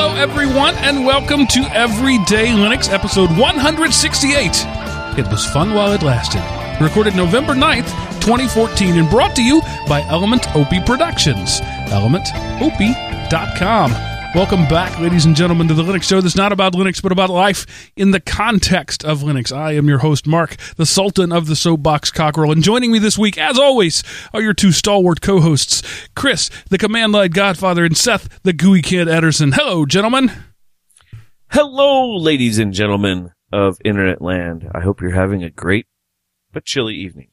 Hello, everyone, and welcome to Everyday Linux, episode 168. It was fun while it lasted. Recorded November 9th, 2014, and brought to you by Element Opie Productions. ElementOpie.com. Welcome back, ladies and gentlemen, to the Linux show that's not about Linux, but about life in the context of Linux. I am your host, Mark, the Sultan of the Soapbox Cockerel, and joining me this week, as always, are your two stalwart co-hosts, Chris, the Command Line Godfather, and Seth, the GUI Kid Ederson. Hello, gentlemen. Hello, ladies and gentlemen of Internet Land. I hope you're having a great but chilly evening.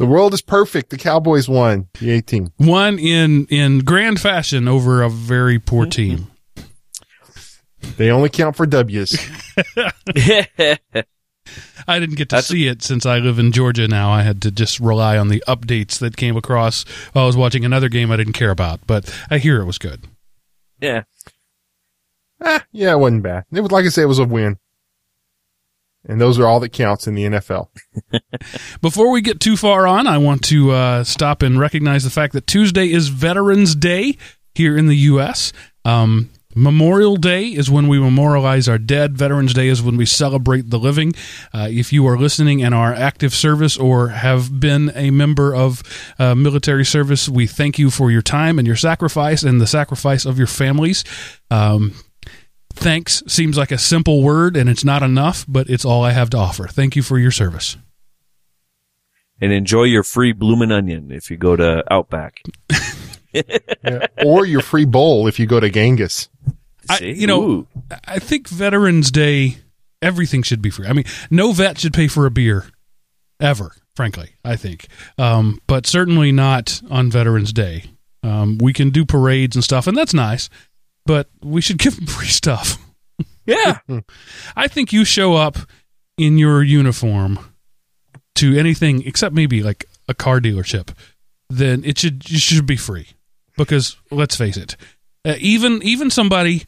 The world is perfect. The Cowboys won the 18. Won in in grand fashion over a very poor team. They only count for W's. I didn't get to That's- see it since I live in Georgia now. I had to just rely on the updates that came across while I was watching another game I didn't care about, but I hear it was good. yeah. ah, yeah, it wasn't bad. It was like I said, it was a win. And those are all that counts in the NFL. Before we get too far on, I want to uh, stop and recognize the fact that Tuesday is Veterans Day here in the U.S. Um, Memorial Day is when we memorialize our dead. Veterans Day is when we celebrate the living. Uh, if you are listening and are active service or have been a member of uh, military service, we thank you for your time and your sacrifice and the sacrifice of your families. Um, thanks seems like a simple word and it's not enough, but it's all I have to offer. Thank you for your service. And enjoy your free bloomin' onion if you go to Outback. Yeah. or your free bowl if you go to Genghis. I- you know, Ooh. I think Veterans Day, everything should be free. I mean, no vet should pay for a beer ever, frankly, I think. Um, but certainly not on Veterans Day. Um, we can do parades and stuff, and that's nice, but we should give them free stuff. yeah. I think you show up in your uniform to anything except maybe like a car dealership, then it should it should be free. Because let's face it, uh, even even somebody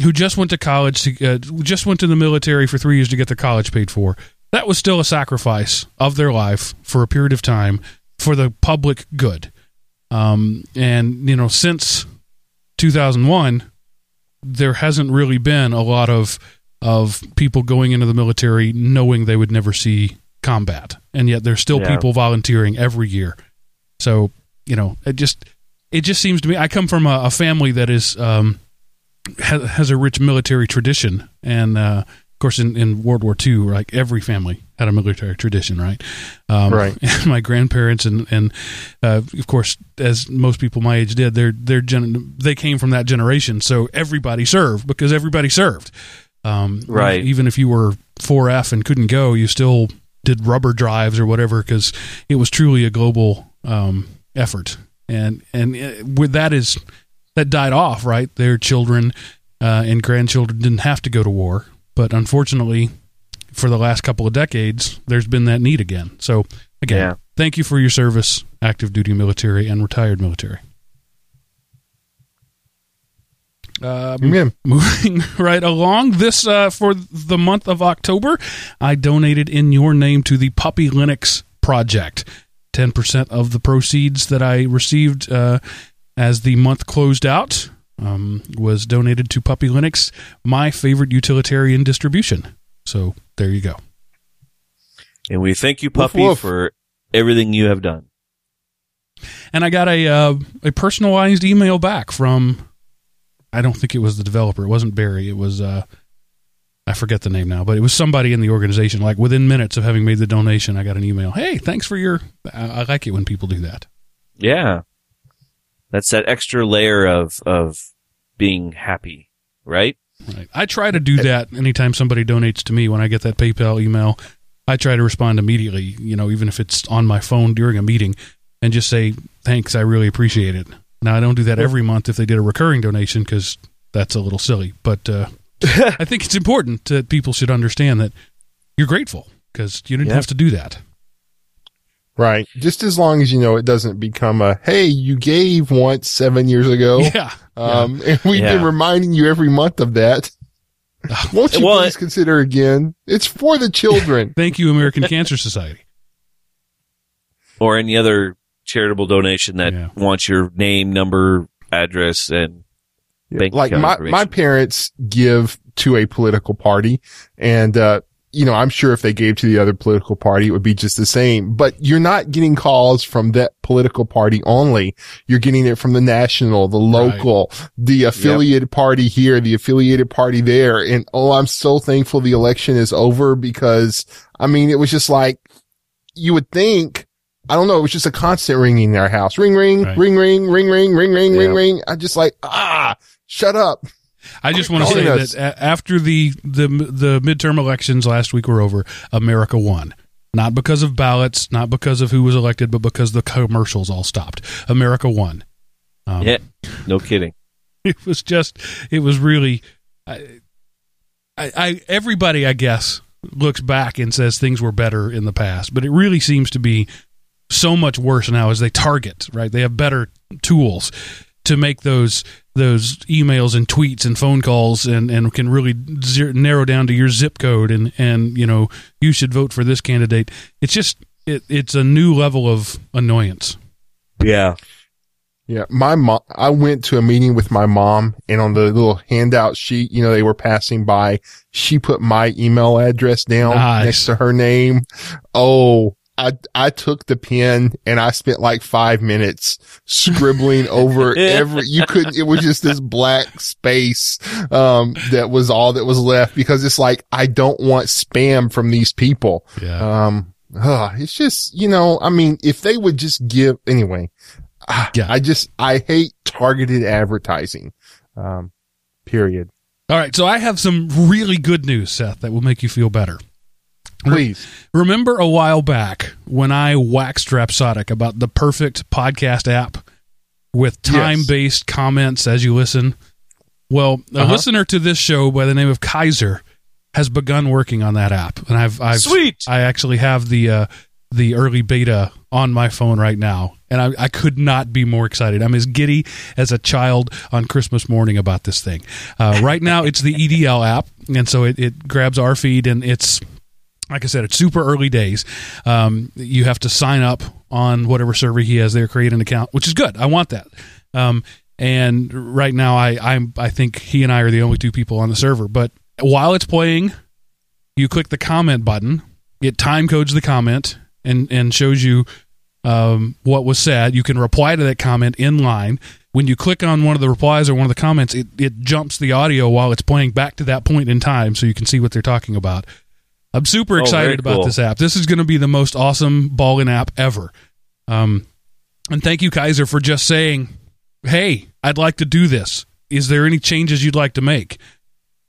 who just went to college to uh, just went to the military for three years to get their college paid for, that was still a sacrifice of their life for a period of time for the public good. Um, and you know, since 2001, there hasn't really been a lot of of people going into the military knowing they would never see combat, and yet there's still Yeah. people volunteering every year. So you know, it just it just seems to me. I come from a, a family that is um, has, has a rich military tradition, and uh, course, in, in World War II, like every family had a military tradition, right? Um, Right. My grandparents and and uh, of course, as most people my age did, they're they're gen- they came from that generation, so everybody served because everybody served. Um, Right. Even if you were 4F and couldn't go, you still did rubber drives or whatever because it was truly a global um, effort. And and uh, with that is that died off, right? Their children uh, and grandchildren didn't have to go to war, but unfortunately, for the last couple of decades, there's been that need again. So again, Yeah. thank you for your service, active duty military and retired military. Uh, Amen. moving right along this uh, for the month of october i donated in your name to the puppy linux project 10% of the proceeds that i received uh, as the month closed out um, was donated to puppy linux my favorite utilitarian distribution so there you go And we thank you, Woof, Puppy, woof. for everything you have done. and I got a uh, a personalized email back from I don't think it was the developer. It wasn't Barry. It was uh, I forget the name now, but it was somebody in the organization. Like within minutes of having made the donation, I got an email. Hey, thanks for your. I, I like it when people do that. Yeah. That's that extra layer of, of being happy, right? Right. I try to do that anytime somebody donates to me. When I get that PayPal email, I try to respond immediately. You know, even if it's on my phone during a meeting, and just say thanks. I really appreciate it. Now I don't do that every month if they did a recurring donation because that's a little silly. But uh, I think it's important that people should understand that you're grateful because you didn't Yeah. have to do that. Right. Just as long as you know it doesn't become a, hey, you gave once seven years ago. Yeah. Um, and we've Yeah. been reminding you every month of that. Won't you Well, please consider again? It's for the children. Thank you, American Cancer Society. Or any other charitable donation that Yeah. wants your name, number, address, and bank like account my, information. my parents give to a political party and, uh, you know, I'm sure if they gave to the other political party, it would be just the same, but you're not getting calls from that political party only. You're getting it from the national, the local, the affiliated party here, the affiliated party there. And oh, I'm so thankful the election is over because I mean, it was just like you would think, I don't know, it was just a constant ringing in our house. Ring, ring, Right. ring, ring, ring, ring, ring, ring, ring, ring. I just like, ah, shut up. I just want to say us. that after the, the the midterm elections last week were over, America won. Not because of ballots, not because of who was elected, but because the commercials all stopped. America won. Um, yeah, no kidding. It was just, it was really, I, I, I, everybody, I guess, looks back and says things were better in the past, but it really seems to be so much worse now as they target, right? They have better tools to make those those emails and tweets and phone calls and, and can really zero, narrow down to your zip code and, and you know you should vote for this candidate. It's just it, it's a new level of annoyance. Yeah. Yeah, my mom, I went to a meeting with my mom and on the little handout sheet, you know, they were passing by, she put my email address down Nice. next to her name. Oh, I, I took the pen and I spent like five minutes scribbling over every, you couldn't, it was just this black space, um, that was all that was left because it's like, I don't want spam from these people. Yeah. Um, ugh, it's just, you know, I mean, if they would just give, anyway, ah, Yeah. I just, I hate targeted advertising. Um, period. All right, so I have some really good news, Seth, that will make you feel better. Please. Remember a while back when I waxed rhapsodic about the perfect podcast app with time based comments as you listen? Well, a Uh-huh. listener to this show by the name of Kaiser has begun working on that app, and I've, I've Sweet. I actually have the uh, the early beta on my phone right now, and I, I could not be more excited. I'm as giddy as a child on Christmas morning about this thing. Uh, right now, it's the EDL app, and so it, it grabs our feed, and it's like I said, it's super early days. Um, you have to sign up on whatever server he has there, create an account, which is good. I want that. Um, and right now, I I'm I think he and I are the only two people on the server. But while it's playing, you click the comment button. It time codes the comment and and shows you um, what was said. You can reply to that comment in line. When you click on one of the replies or one of the comments, it, it jumps the audio while it's playing back to that point in time so you can see what they're talking about. I'm super Oh, excited very about cool. this app. This is going to be the most awesome balling app ever. Um, and thank you, Kaiser, for just saying, "Hey, I'd like to do this. Is there any changes you'd like to make?"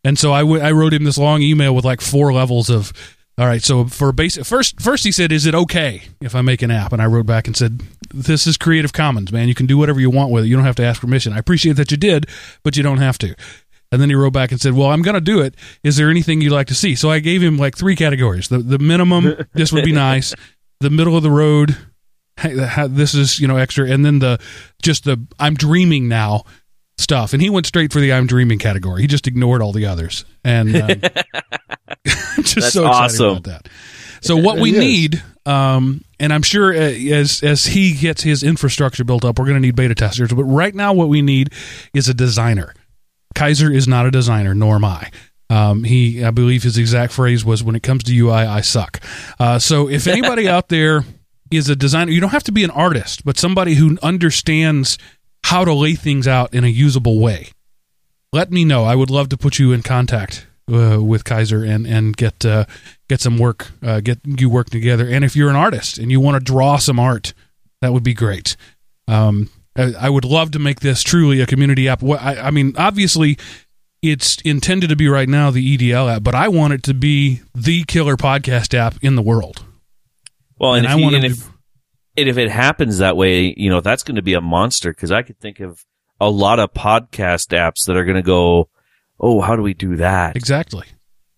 And so I, w- I wrote him this long email with like four levels of. All right, so for basic first, first he said, "Is it okay if I make an app?" And I wrote back and said, "This is Creative Commons, man. You can do whatever you want with it. You don't have to ask permission. I appreciate that you did, but you don't have to." And then he wrote back and said, "Well, I'm going to do it. Is there anything you'd like to see?" So I gave him like three categories: the the minimum, this would be nice; the middle of the road, this is you know extra, and then the just the I'm dreaming now stuff. And he went straight for the I'm dreaming category. He just ignored all the others, and um, I'm just That's so excited awesome. about that. So what we need, um, and I'm sure uh, as as he gets his infrastructure built up, we're going to need beta testers. But right now, what we need is a designer. Kaiser is not a designer, nor am I. Um, he, I believe, his exact phrase was, "When it comes to UI, I suck." Uh, so, if anybody out there is a designer, you don't have to be an artist, but somebody who understands how to lay things out in a usable way. Let me know. I would love to put you in contact uh, with Kaiser and and get uh, get some work, uh, get you work together. And if you're an artist and you want to draw some art, that would be great. Um, I, I would love to make this truly a community app. I, mean, obviously, it's intended to be right now the EDL app, but I want it to be the killer podcast app in the world. Well, and, And if, I want and if, to- and if it happens that way, you know, that's going to be a monster because I could think of a lot of podcast apps that are going to go, oh, how do we do that? Exactly.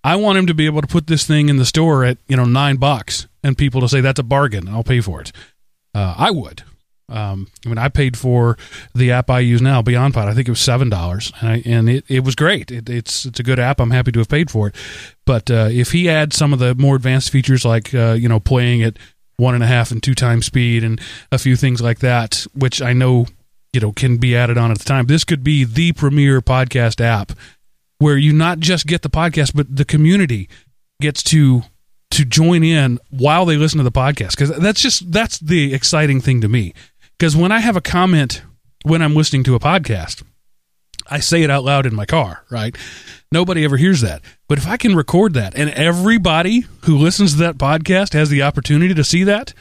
I want him to be able to put this thing in the store at you know nine bucks, and people to say that's a bargain. I'll pay for it. Uh, I would. Um, I mean, I paid for the app I use now, BeyondPod. I think it was seven dollars, and, and it, it was great. It, it's it's a good app. I'm happy to have paid for it. But uh, if he adds some of the more advanced features, like uh, you know playing at one and a half and two times speed, and a few things like that, which I know you know can be added on at the time. This could be the premier podcast app where you not just get the podcast, but the community gets to to join in while they listen to the podcast because that's just that's the exciting thing to me. Because when I have a comment when I'm listening to a podcast, I say it out loud in my car, right? Nobody ever hears that. But if I can record that and everybody who listens to that podcast has the opportunity to see that,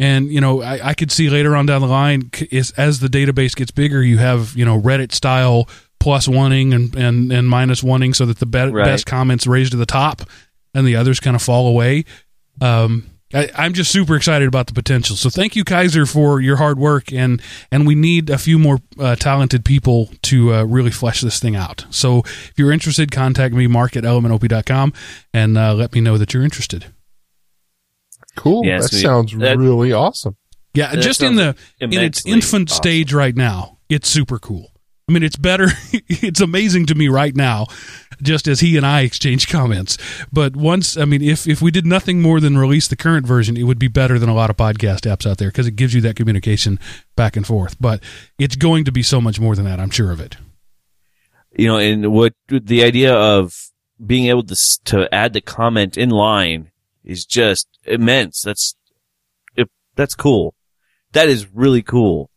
and you know, I, I could see later on down the line is as the database gets bigger, you have you know Reddit style plus oneing and and, and minus oneing, so that the be- Right. best comments raised to the top, and the others kind of fall away. Um, I, I'm just super excited about the potential. So thank you, Kaiser, for your hard work, and and we need a few more uh, talented people to uh, really flesh this thing out. So if you're interested, contact me, mark at elementop.com, and uh, let me know that you're interested. Cool. Yeah, that sweet. sounds That- really awesome. Yeah, just in the in its infant awesome. stage right now, it's super cool. I mean, it's better. it's amazing to me right now, just as he and I exchange comments. But once, I mean, if if we did nothing more than release the current version, it would be better than a lot of podcast apps out there because it gives you that communication back and forth. But it's going to be so much more than that. I'm sure of it. you know, and what the idea of being able to to add the comment in line is just immense. That's it, that's cool. That is really cool.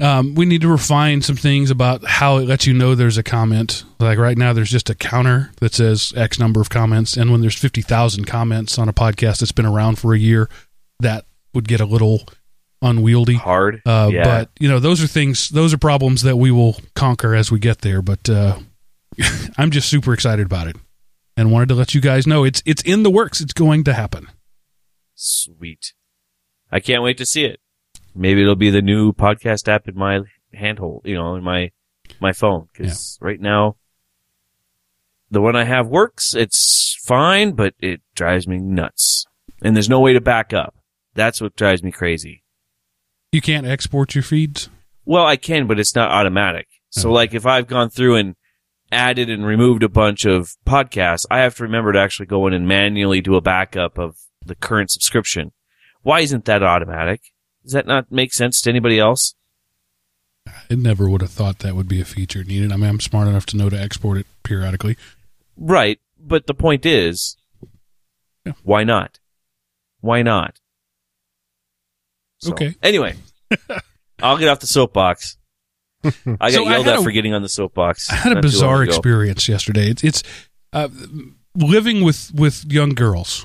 Um, we need to refine some things about how it lets you know there's a comment. Like right now, there's just a counter that says X number of comments, and when there's fifty thousand comments on a podcast that's been around for a year, that would get a little unwieldy. Hard. Uh, yeah. But you know, those are things, those are problems that we will conquer as we get there. But uh, I'm just super excited about it, and wanted to let you guys know it's it's in the works. It's going to happen. Sweet. I can't wait to see it. Maybe it'll be the new podcast app in my handhold, you know, in my my phone. Because right now, the one I have works. It's fine, but it drives me nuts. And there's no way to back up. That's what drives me crazy. You can't export your feeds. Well, I can, but it's not automatic. So, Oh. like, if I've gone through and added and removed a bunch of podcasts, I have to remember to actually go in and manually do a backup of the current subscription. Why isn't that automatic? Does that not make sense to anybody else? I never would have thought that would be a feature needed. I mean, I'm smart enough to know to export it periodically. Right. But the point is, Yeah. why not? Why not? So, Okay. Anyway, I'll get off the soapbox. I got So yelled had at a- for getting on the soapbox. I had a not too long bizarre experience yesterday. It's, it's uh, living with with young girls.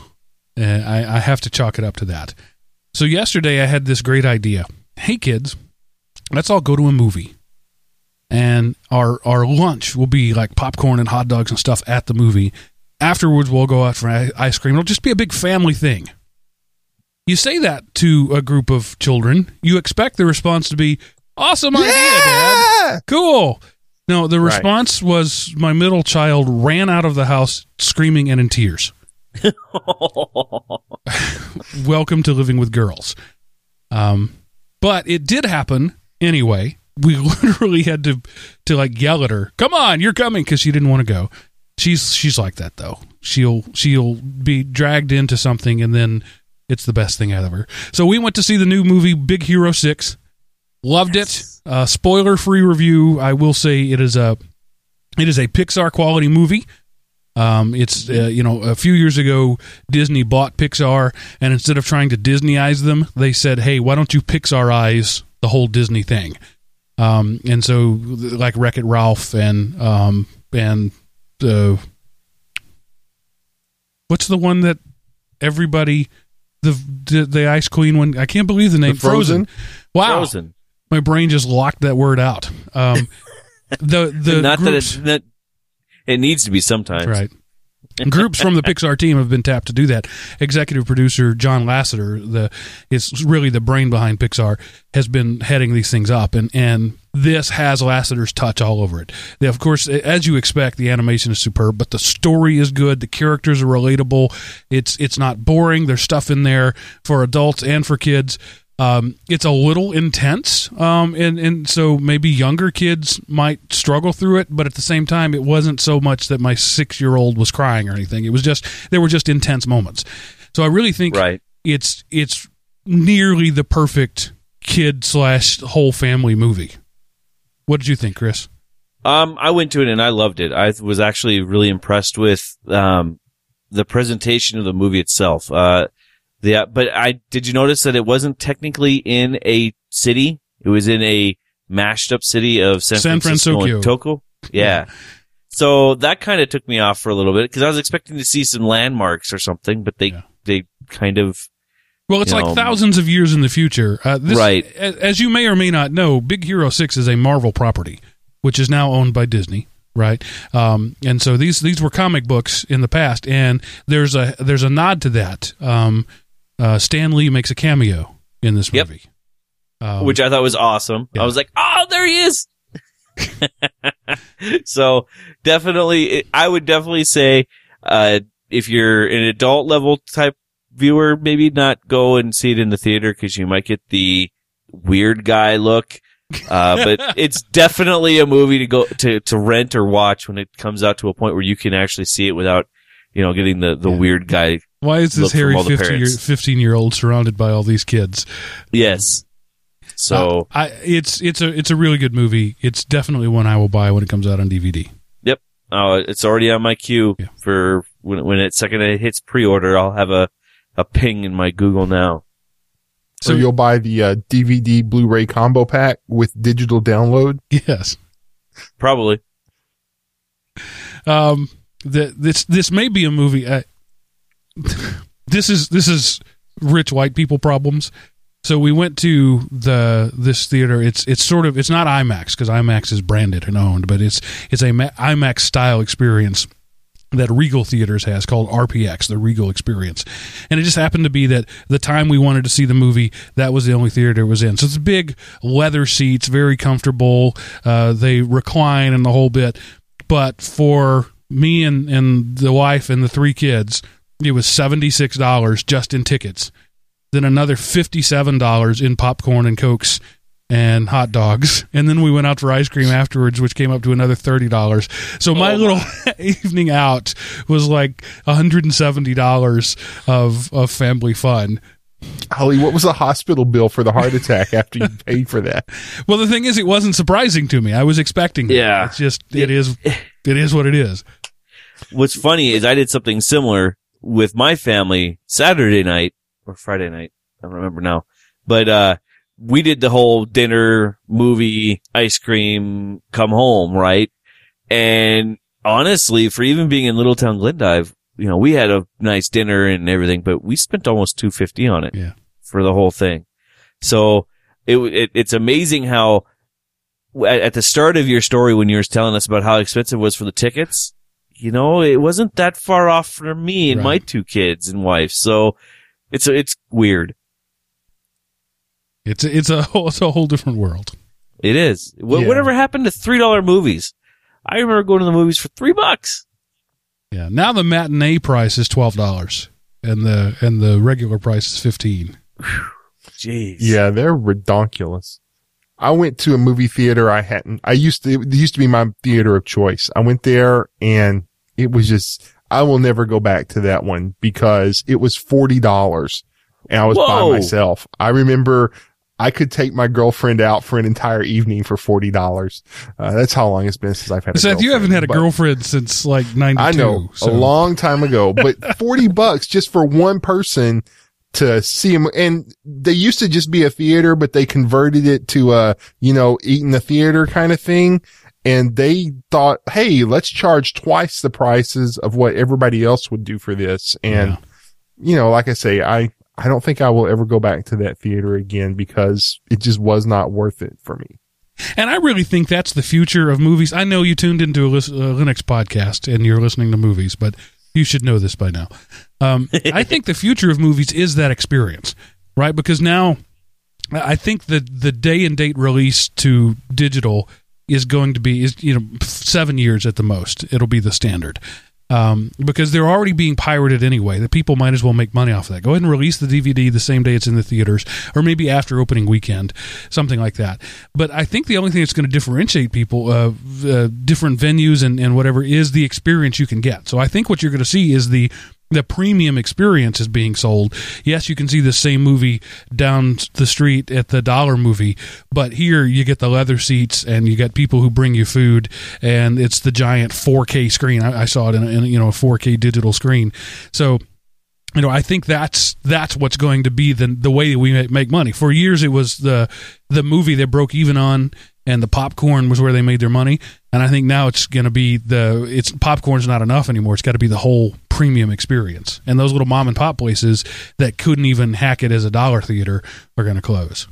Uh, I, I have to chalk it up to that. So yesterday I had this great idea. Hey kids, let's all go to a movie, and our our lunch will be like popcorn and hot dogs and stuff at the movie. Afterwards, we'll go out for ice cream. It'll just be a big family thing. You say that to a group of children, you expect the response to be, "Awesome idea, Dad! Cool." No, the Right. response was my middle child ran out of the house screaming and in tears. Welcome to living with girls. Um, but it did happen anyway. We literally had to to like yell at her, "Come on, you're coming!" because she didn't want to go. She's she's like that though. She'll she'll be dragged into something and then it's the best thing ever. So we went to see the new movie Big Hero Six. Loved it. Uh, spoiler free review. I will say it is a it is a Pixar quality movie. Um, it's uh, you know a few years ago Disney bought Pixar, and instead of trying to Disneyize them, they said, "Hey, why don't you Pixarize the whole Disney thing?" Um, and so like Wreck It Ralph and um, and uh, what's the one that everybody the the, the Ice Queen one? I can't believe the name The Frozen? Wow, Frozen. my brain just locked that word out. Um, the the not groups, that it, that it needs to be sometimes. right. groups from the Pixar team have been tapped to do that. Executive producer John Lasseter, the is really the brain behind Pixar, has been heading these things up, and and this has Lasseter's touch all over it. They, of course, as you expect, the animation is superb, but the story is good. The characters are relatable. It's it's not boring. There's stuff in there for adults and for kids. Um, it's a little intense, um, and and so maybe younger kids might struggle through it, but at the same time, it wasn't so much that my six year old was crying or anything. It was just there were just intense moments. So I really think Right. it's it's nearly the perfect kid slash whole family movie. What did you think, Chris? Um, I went to it and I loved it. I was actually really impressed with um, the presentation of the movie itself. Uh, the but I did you notice that it wasn't technically in a city? It was in a mashed up city of San, San Francisco Francisco. and Tokyo. Yeah. So that kind of took me off for a little bit because I was expecting to see some landmarks or something, but they Yeah. they kind of Well, it's You like know, thousands of years in the future. Uh, this, Right. As you may or may not know, Big Hero Six is a Marvel property, which is now owned by Disney. Right, um, and so these these were comic books in the past, and there's a there's a nod to that. Um, uh, Stan Lee makes a cameo in this Yep. movie, um, which I thought was awesome. Yeah. I was like, oh, there he is. so definitely, I would definitely say, uh, if you're an adult level type viewer, maybe not go and see it in the theater because you might get the weird guy look. Uh, but it's definitely a movie to go to, to rent or watch when it comes out to a point where you can actually see it without, you know, getting the, the Yeah. weird guy. Why is this look from hairy all 15 year, 15 year old surrounded by all these kids? Yes. So Uh, I, it's it's a it's a really good movie. It's definitely one I will buy when it comes out on DVD. Yep. Uh, it's already on my queue Yeah. for when when it second it hits pre-order. I'll have a a ping in my Google now. So So- you'll buy the uh, DVD Blu-ray combo pack with digital download. Yes. Probably. um the, this this may be a movie uh, this is this is rich white people problems so we went to the this theater it's it's sort of it's not IMAX because IMAX is branded and owned but it's it's a IMAX style experience that Regal Theaters has called RPX, the Regal Experience. And it just happened to be that the time we wanted to see the movie, that was the only theater it was in. So it's big leather seats, very comfortable. Uh, they recline and the whole bit. But for me and, and the wife and the three kids, it was $76 just in tickets. Then another $57 in popcorn and Cokes and hot dogs. And then we went out for ice cream afterwards, which came up to another $30. So my Oh, little evening out was like $170 of, of family fun. Holly, what was the hospital bill for the heart attack after you paid for that? Well, the thing is, it wasn't surprising to me. I was expecting. that. Yeah. It's just, it is, it is what it is. What's funny is I did something similar with my family Saturday night or Friday night. I don't remember now, but uh, we did the whole dinner, movie, ice cream, come home, right? And honestly, for even being in Littletown Glendive, you know, we had a nice dinner and everything, but we spent almost two fifty on it. Yeah. for the whole thing. So it, it it's amazing how at, at the start of your story when you were telling us about how expensive it was for the tickets, you know, it wasn't that far off for me and my two kids and wife. So it's it's weird. It's, a- it's a whole, it's a whole different world. It is. Wh- Yeah. Whatever happened to three dollar movies? I remember going to the movies for three bucks. Yeah. Now the matinee price is $12 and the, and the regular price is 15. Jeez. Yeah, they're redonkulous. I went to a movie theater I hadn't, I used to, it used to be my theater of choice. I went there and it was just, I will never go back to that one because it was $40 and I was Whoa. by myself. I remember I could take my girlfriend out for an entire evening for $40. Uh, that's how long it's been since I've had a Seth, you haven't had a but- girlfriend since like 92. I know so- a long time ago, but 40 bucks just for one person to see him. And they used to just be a theater, but they converted it to a, you know, eat in the theater kind of thing. And they thought, Hey, let's charge twice the prices of what everybody else would do for this. And, Yeah. you know, like I say, I, I don't think I will ever go back to that theater again because it just was not worth it for me. And I really think that's the future of movies. I know you tuned into a lis- uh, Linux podcast and you're listening to movies, but you should know this by now. Um, I think the future of movies is that experience, right? Because now I I think the the day and date release to digital is going to be is you know seven years at the most. It'll be the standard. Um, because they're already being pirated anyway. The people might as well make money off of that. Go ahead and release the DVD the same day it's in the theaters, or maybe after opening weekend, something like that. But I think the only thing that's going to differentiate people, uh, uh, different venues and, and whatever, is the experience you can get. So I think what you're going to see is the the premium experience is being sold. Yes, you can see the same movie down the street at the dollar movie, but here you get the leather seats and you got people who bring you food, and it's the giant 4K screen. I, I saw it in, a, in you know a 4K digital screen, so you know, I think that's that's what's going to be the the way we make money. For years, it was the the movie that broke even on, and the popcorn was where they made their money. And I think now it's going to be the it's popcorn's not enough anymore. It's got to be the whole premium experience. And those little mom and pop places that couldn't even hack it as a dollar theater are going to close.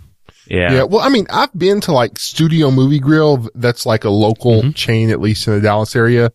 Yeah. Yeah. Well, I mean, I've been to like Studio Movie Grill. That's like a local Mhm. chain, at least in the Dallas area.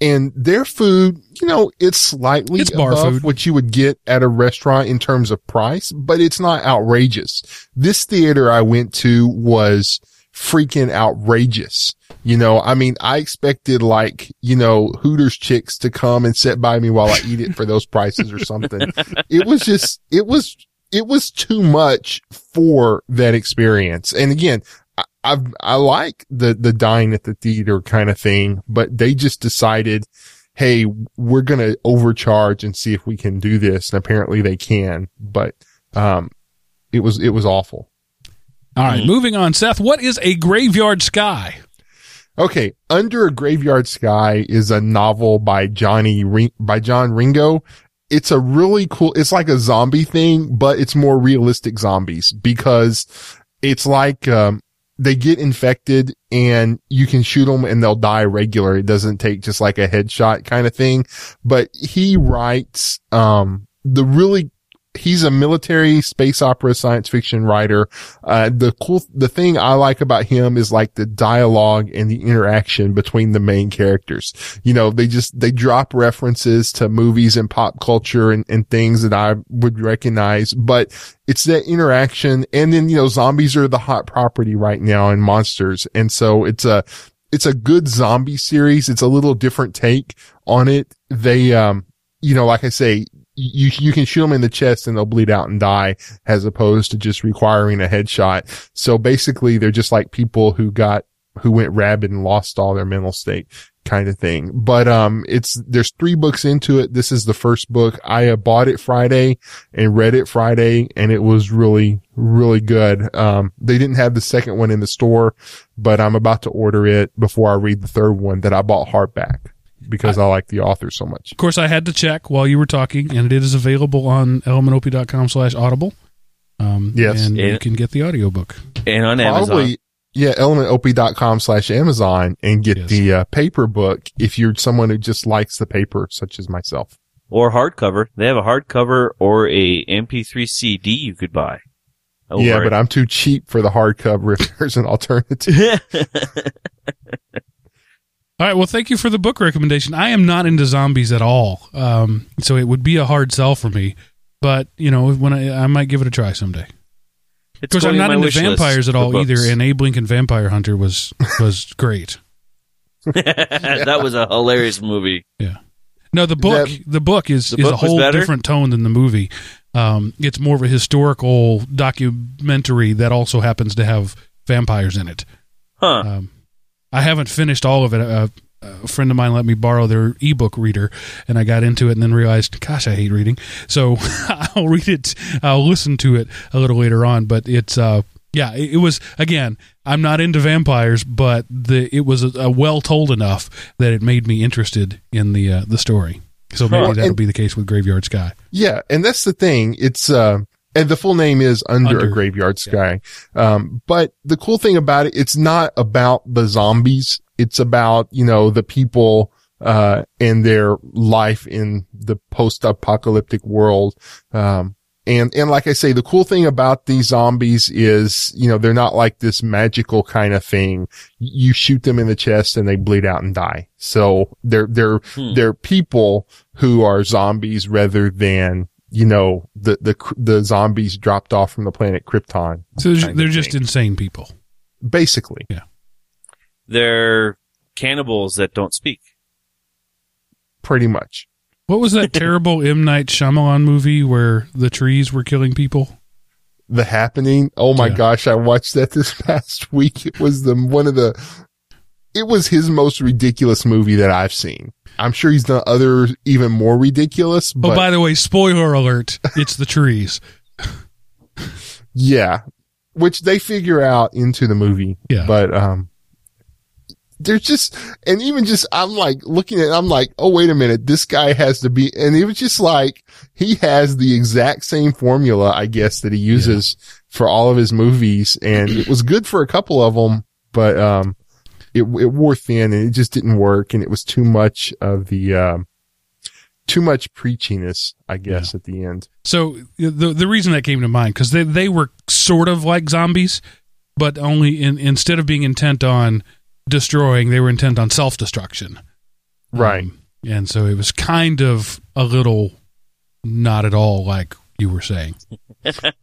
And their food, you know, it's slightly It's bar above food. what you would get at a restaurant in terms of price, but it's not outrageous. This theater I went to was freaking outrageous. You know, I mean, I expected like, you know, Hooters chicks to come and sit by me while I eat it for those prices or something. It was just, it was, it was too much for that experience. And again, I, I've, I like the, the dine at the theater kind of thing, but they just decided, Hey, we're going to overcharge and see if we can do this. And apparently they can, but, um, it was, it was awful. All right, Mhm. moving on. Seth, what is a graveyard sky? Okay. Under a Graveyard Sky is a novel by Johnny, by John Ringo. It's a really cool, it's like a zombie thing, but it's more realistic zombies because it's like, um, they get infected and you can shoot them and they'll die regular. It doesn't take just like a headshot kind of thing, but he writes, um, the really, he's a military space opera science fiction writer. Uh, the cool, the thing I like about him is like the dialogue and the interaction between the main characters. You know, they just, they drop references to movies and pop culture and, and things that I would recognize, but it's that interaction. And then, you know, zombies are the hot property right now and monsters. And so it's a, it's a good zombie series. It's a little different take on it. They, um, you know, like I say, you, you can shoot them in the chest and they'll bleed out and die as opposed to just requiring a headshot. So basically they're just like people who got, who went rabid and lost all their mental state kind of thing. But, um, it's, there's three books into it. This is the first book. I uh, bought it Friday and read it Friday and it was really, really good. Um, they didn't have the second one in the store, but I'm about to order it before I read the third one that I bought hardback because I like the author so much. Of course, I had to check while you were talking, and it is available on elementop.com slash audible. Um, Yes. And you can get the audiobook. And on Amazon. Probably, yeah, elementop.com slash Amazon and get Yes. the uh, paper book if you're someone who just likes the paper, such as myself. or hardcover. They have a hardcover or a MP3 CD you could buy. yeah, but I'm too cheap for the hardcover if there's an alternative. All right. Well, thank you for the book recommendation. I am not into zombies at all, um, so it would be a hard sell for me. But you know, when I, I might give it a try someday. Of It's course, I'm not into vampires at all either. And Abe Lincoln Vampire Hunter was was great. that was a hilarious movie. Yeah. No, the book That- the book is The is book a whole different tone than the movie. Um, it's more of a historical documentary that also happens to have vampires in it. Huh. Um, I haven't finished all of it. Uh, a friend of mine let me borrow their ebook reader, and I got into it, and then realized, gosh, I hate reading. So I'll read it. I'll listen to it a little later on. But it's uh, yeah, it, it was again. I'm not into vampires, but the it was a, a well told enough that it made me interested in the uh, the story. So maybe that'll And- be the case with Graveyard Sky. Yeah, and that's the thing. It's uh and the full name is Under, Under. a Graveyard Sky. Um but the cool thing about it, it's not about the zombies. It's about, you know, the people uh and their life in the post-apocalyptic world. Um and, and like I say, the cool thing about these zombies is, you know, they're not like this magical kind of thing. You shoot them in the chest and they bleed out and die. So they're, they're, Hmm. they're people who are zombies rather than, you know, the, the, the zombies dropped off from the planet Krypton. So they're, kind of they're just thing. insane people. Basically. Yeah. They're cannibals that don't speak. Pretty much. What was that terrible M Night Shyamalan movie where the trees were killing people? The happening. Oh my Yeah. gosh. I watched that this past week. It was the, one of the, it was his most ridiculous movie that I've seen. I'm sure he's done other even more ridiculous, Oh, but by the way, spoiler alert: it's the trees. yeah, which they figure out into the movie. Yeah. But, um, there's just, and even just, I'm like looking at, I'm like, oh, wait a minute. This guy has to be, and it was just like, he has the exact same formula, I guess, that he uses for all of his movies. And it was good for a couple of them, but, um, it, it wore thin and it just didn't work. And it was too much of the, um, too much preachiness, I guess, at the end. So the the reason that came to mind because they they were sort of like zombies, but only in instead of being intent on destroying, they were intent on self destruction. Right. and so it was kind of a little not at all like you were saying.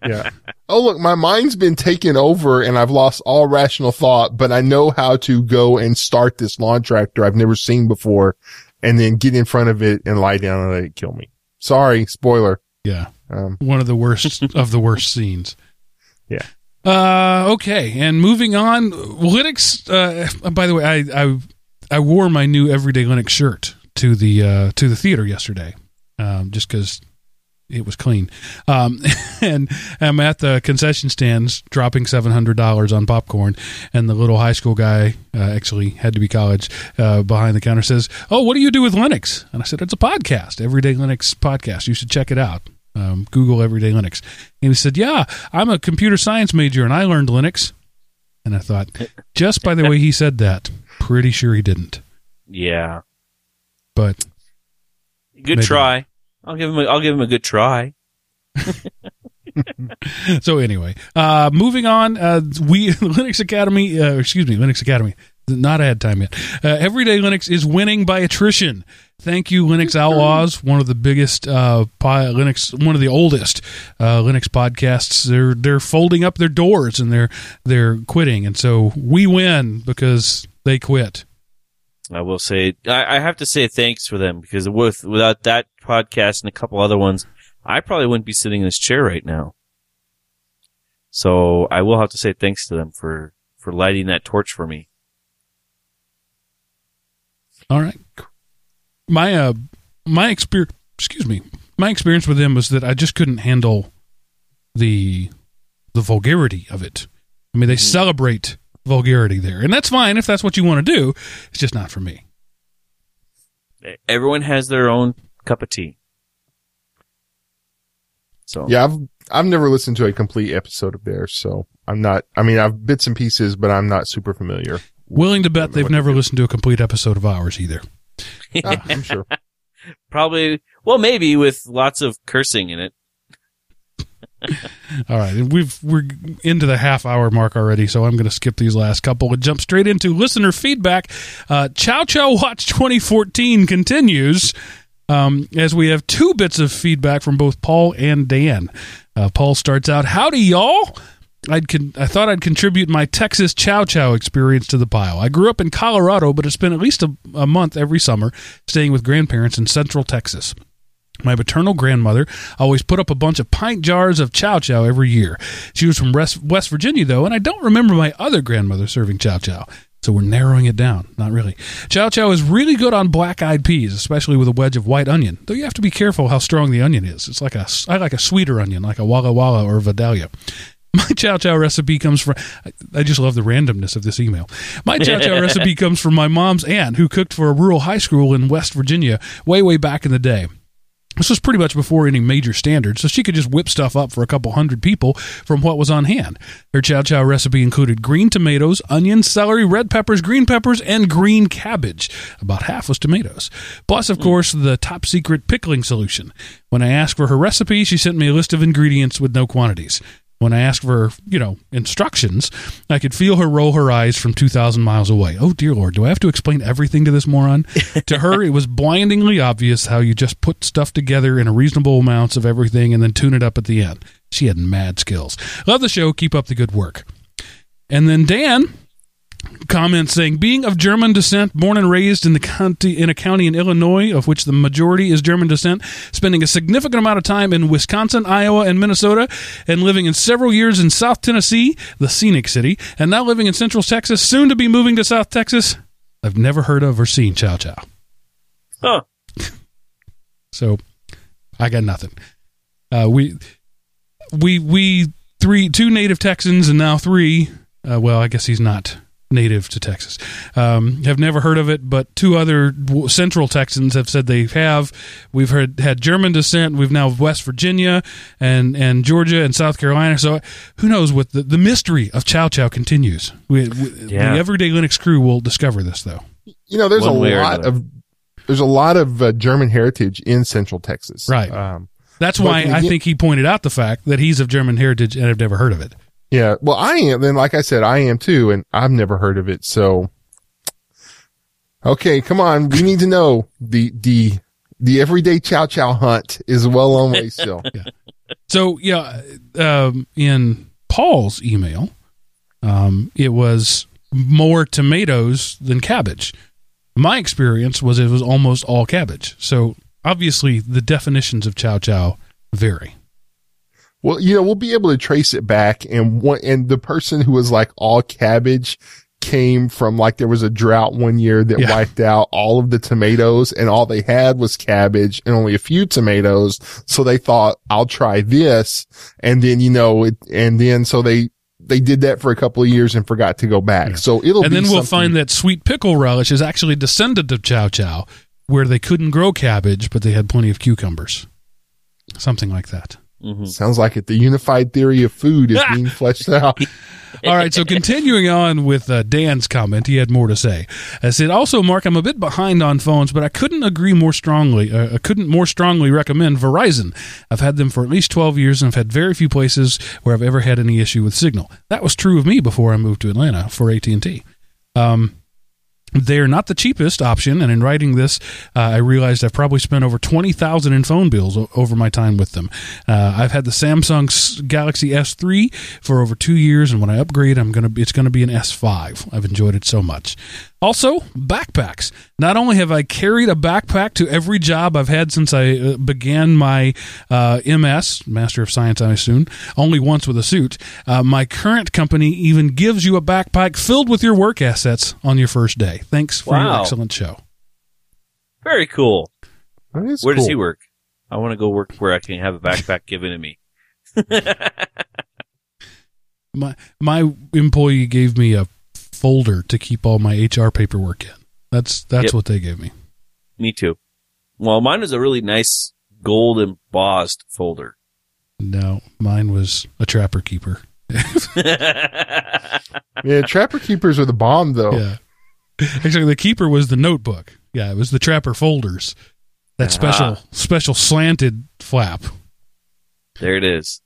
Yeah. Oh, look, my mind's been taken over and I've lost all rational thought, but I know how to go and start this lawn tractor I've never seen before and then get in front of it and lie down and let it kill me. Sorry, spoiler. Yeah. Um, One of the worst of the worst scenes. Yeah. Uh, okay, and moving on, Linux. Uh, by the way, I, I I wore my new Everyday Linux shirt to the uh, to the theater yesterday, um, just because it was clean. Um, and I'm at the concession stands dropping seven hundred dollars on popcorn, and the little high school guy, uh, actually had to be college, uh, behind the counter says, "Oh, what do you do with Linux?" And I said, "It's a podcast, Everyday Linux podcast. You should check it out." Um, Google Everyday Linux. And he said, Yeah, I'm a computer science major and I learned Linux. And I thought, just by the way he said that, pretty sure he didn't. Yeah. But Good Maybe. try. I'll give him. A, I'll give him a good try. so anyway, uh, moving on, uh, we Linux Academy, uh, excuse me, Linux Academy, not ad time yet. Uh, Everyday Linux is winning by attrition. Thank you, Linux Outlaws, one of the biggest uh, pi- Linux, one of the oldest uh, Linux podcasts. They're they're folding up their doors and they're they're quitting, and so we win because they quit. I will say. I, I have to say thanks for them because with without that podcast and a couple other ones, I probably wouldn't be sitting in this chair right now. So I will have to say thanks to them for for lighting that torch for me. All right. My uh my experience excuse me. My experience with them was that I just couldn't handle the the vulgarity of it. I mean, they celebrate vulgarity there, and that's fine if that's what you want to do. It's just not for me. Everyone has their own cup of tea. So yeah, I've, I've never listened to a complete episode of theirs, so I'm not, I mean, I've bits and pieces, but I'm not super familiar. Willing to bet they've never listened to a complete episode of ours either. Ah, I'm sure. probably well maybe with lots of cursing in it. All right, and we've we're into the half hour mark already, so I'm going to skip these last couple and jump straight into listener feedback. Uh, Chow Chow Watch 2014 continues um, as we have two bits of feedback from both Paul and Dan. Uh, Paul starts out, "Howdy, y'all." I'd con- I thought I'd contribute my Texas Chow Chow experience to the pile. I grew up in Colorado, but I spent at least a, a month every summer staying with grandparents in Central Texas. My paternal grandmother always put up a bunch of pint jars of chow chow every year. She was from West Virginia, though, and I don't remember my other grandmother serving chow chow. So we're narrowing it down. Not really. Chow chow is really good on black eyed peas, especially with a wedge of white onion. Though you have to be careful how strong the onion is. It's like a I like a sweeter onion, like a Walla Walla or Vidalia. My chow chow recipe comes from. I- I just love the randomness of this email. My chow chow recipe comes from my mom's aunt, who cooked for a rural high school in West Virginia way, way back in the day. This was pretty much before any major standards, so she could just whip stuff up for a couple hundred people from what was on hand. Her chow chow recipe included green tomatoes, onions, celery, red peppers, green peppers, and green cabbage. About half was tomatoes. Plus, of hmm. course, the top secret pickling solution. When I asked for her recipe, she sent me a list of ingredients with no quantities. When I asked for, you know, instructions, I could feel her roll her eyes from 2,000 miles away. Oh, dear Lord, do I have to explain everything to this moron? to her, it was blindingly obvious how you just put stuff together in a reasonable amounts of everything and then tune it up at the end. She had mad skills. Love the show. Keep up the good work. And then Dan comments saying, being of German descent, born and raised in the county in a county in Illinois, of which the majority is German descent, spending a significant amount of time in Wisconsin, Iowa, and Minnesota, and living in several years in South Tennessee, the scenic city, and now living in Central Texas, soon to be moving to South Texas. I've never heard of or seen Chow Chow. Huh. So I got nothing. Uh, we we we three two native Texans and now three. Uh, well, I guess he's not native to Texas. Um, have never heard of it, but two other Central Texans have said they have. We've heard had German descent. We've now West Virginia and and Georgia and South Carolina. So who knows what the, the mystery of Chow Chow continues. We, we, Yeah. The everyday Linux crew will discover this though. You know, there's One a lot of there's a lot of uh, German heritage in Central Texas. Right. Um, That's But why I think he pointed out the fact that he's of German heritage and I've never heard of it. Yeah. Well, I am. Then, like I said, I am too, and I've never heard of it. So, okay, come on. We need to know the the the everyday chow chow hunt is well on way still. So yeah, um, in Paul's email, um, it was more tomatoes than cabbage. My experience was it was almost all cabbage. So obviously, the definitions of chow chow vary. Well, you know, we'll be able to trace it back and one, and the person who was like all cabbage came from like there was a drought one year that Yeah. wiped out all of the tomatoes and all they had was cabbage and only a few tomatoes. So they thought, I'll try this. And then, you know, it, and then so they, they did that for a couple of years and forgot to go back. Yeah. So it'll and then we'll something- find that sweet pickle relish is actually descendant of chow chow, where they couldn't grow cabbage, but they had plenty of cucumbers. Something like that. Hmm sounds like it. The unified theory of food is being fleshed out. All right, so continuing on with uh, Dan's comment, he had more to say. I said, also, Mark, I'm a bit behind on phones, but I couldn't agree more strongly. Uh, I couldn't more strongly recommend Verizon. I've had them for at least 12 years, and I've had very few places where I've ever had any issue with signal. That was true of me before I moved to Atlanta for AT and T. Um, they're not the cheapest option, and in writing this, uh, I realized I've probably spent over twenty thousand in phone bills o- over my time with them. Uh, I've had the Samsung Galaxy S3 for over two years, and when I upgrade, I'm gonna be, it's gonna be an S5. I've enjoyed it so much. Also, backpacks. Not only have I carried a backpack to every job I've had since I uh, began my uh, MS, Master of Science, I assume, only once with a suit. Uh, my current company even gives you a backpack filled with your work assets on your first day. Thanks for your excellent show. Very cool. That is Where does he work? I want to go work where I can have a backpack given to me. My my employee gave me a folder to keep all my HR paperwork in. That's that's Yep. what they gave me. me too. Well, mine was a really nice gold embossed folder. No, mine was a trapper keeper. Yeah, trapper keepers are the bomb though. Yeah. Actually, the keeper was the notebook. Yeah, it was the trapper folders. That special Ah. special slanted flap. there it is.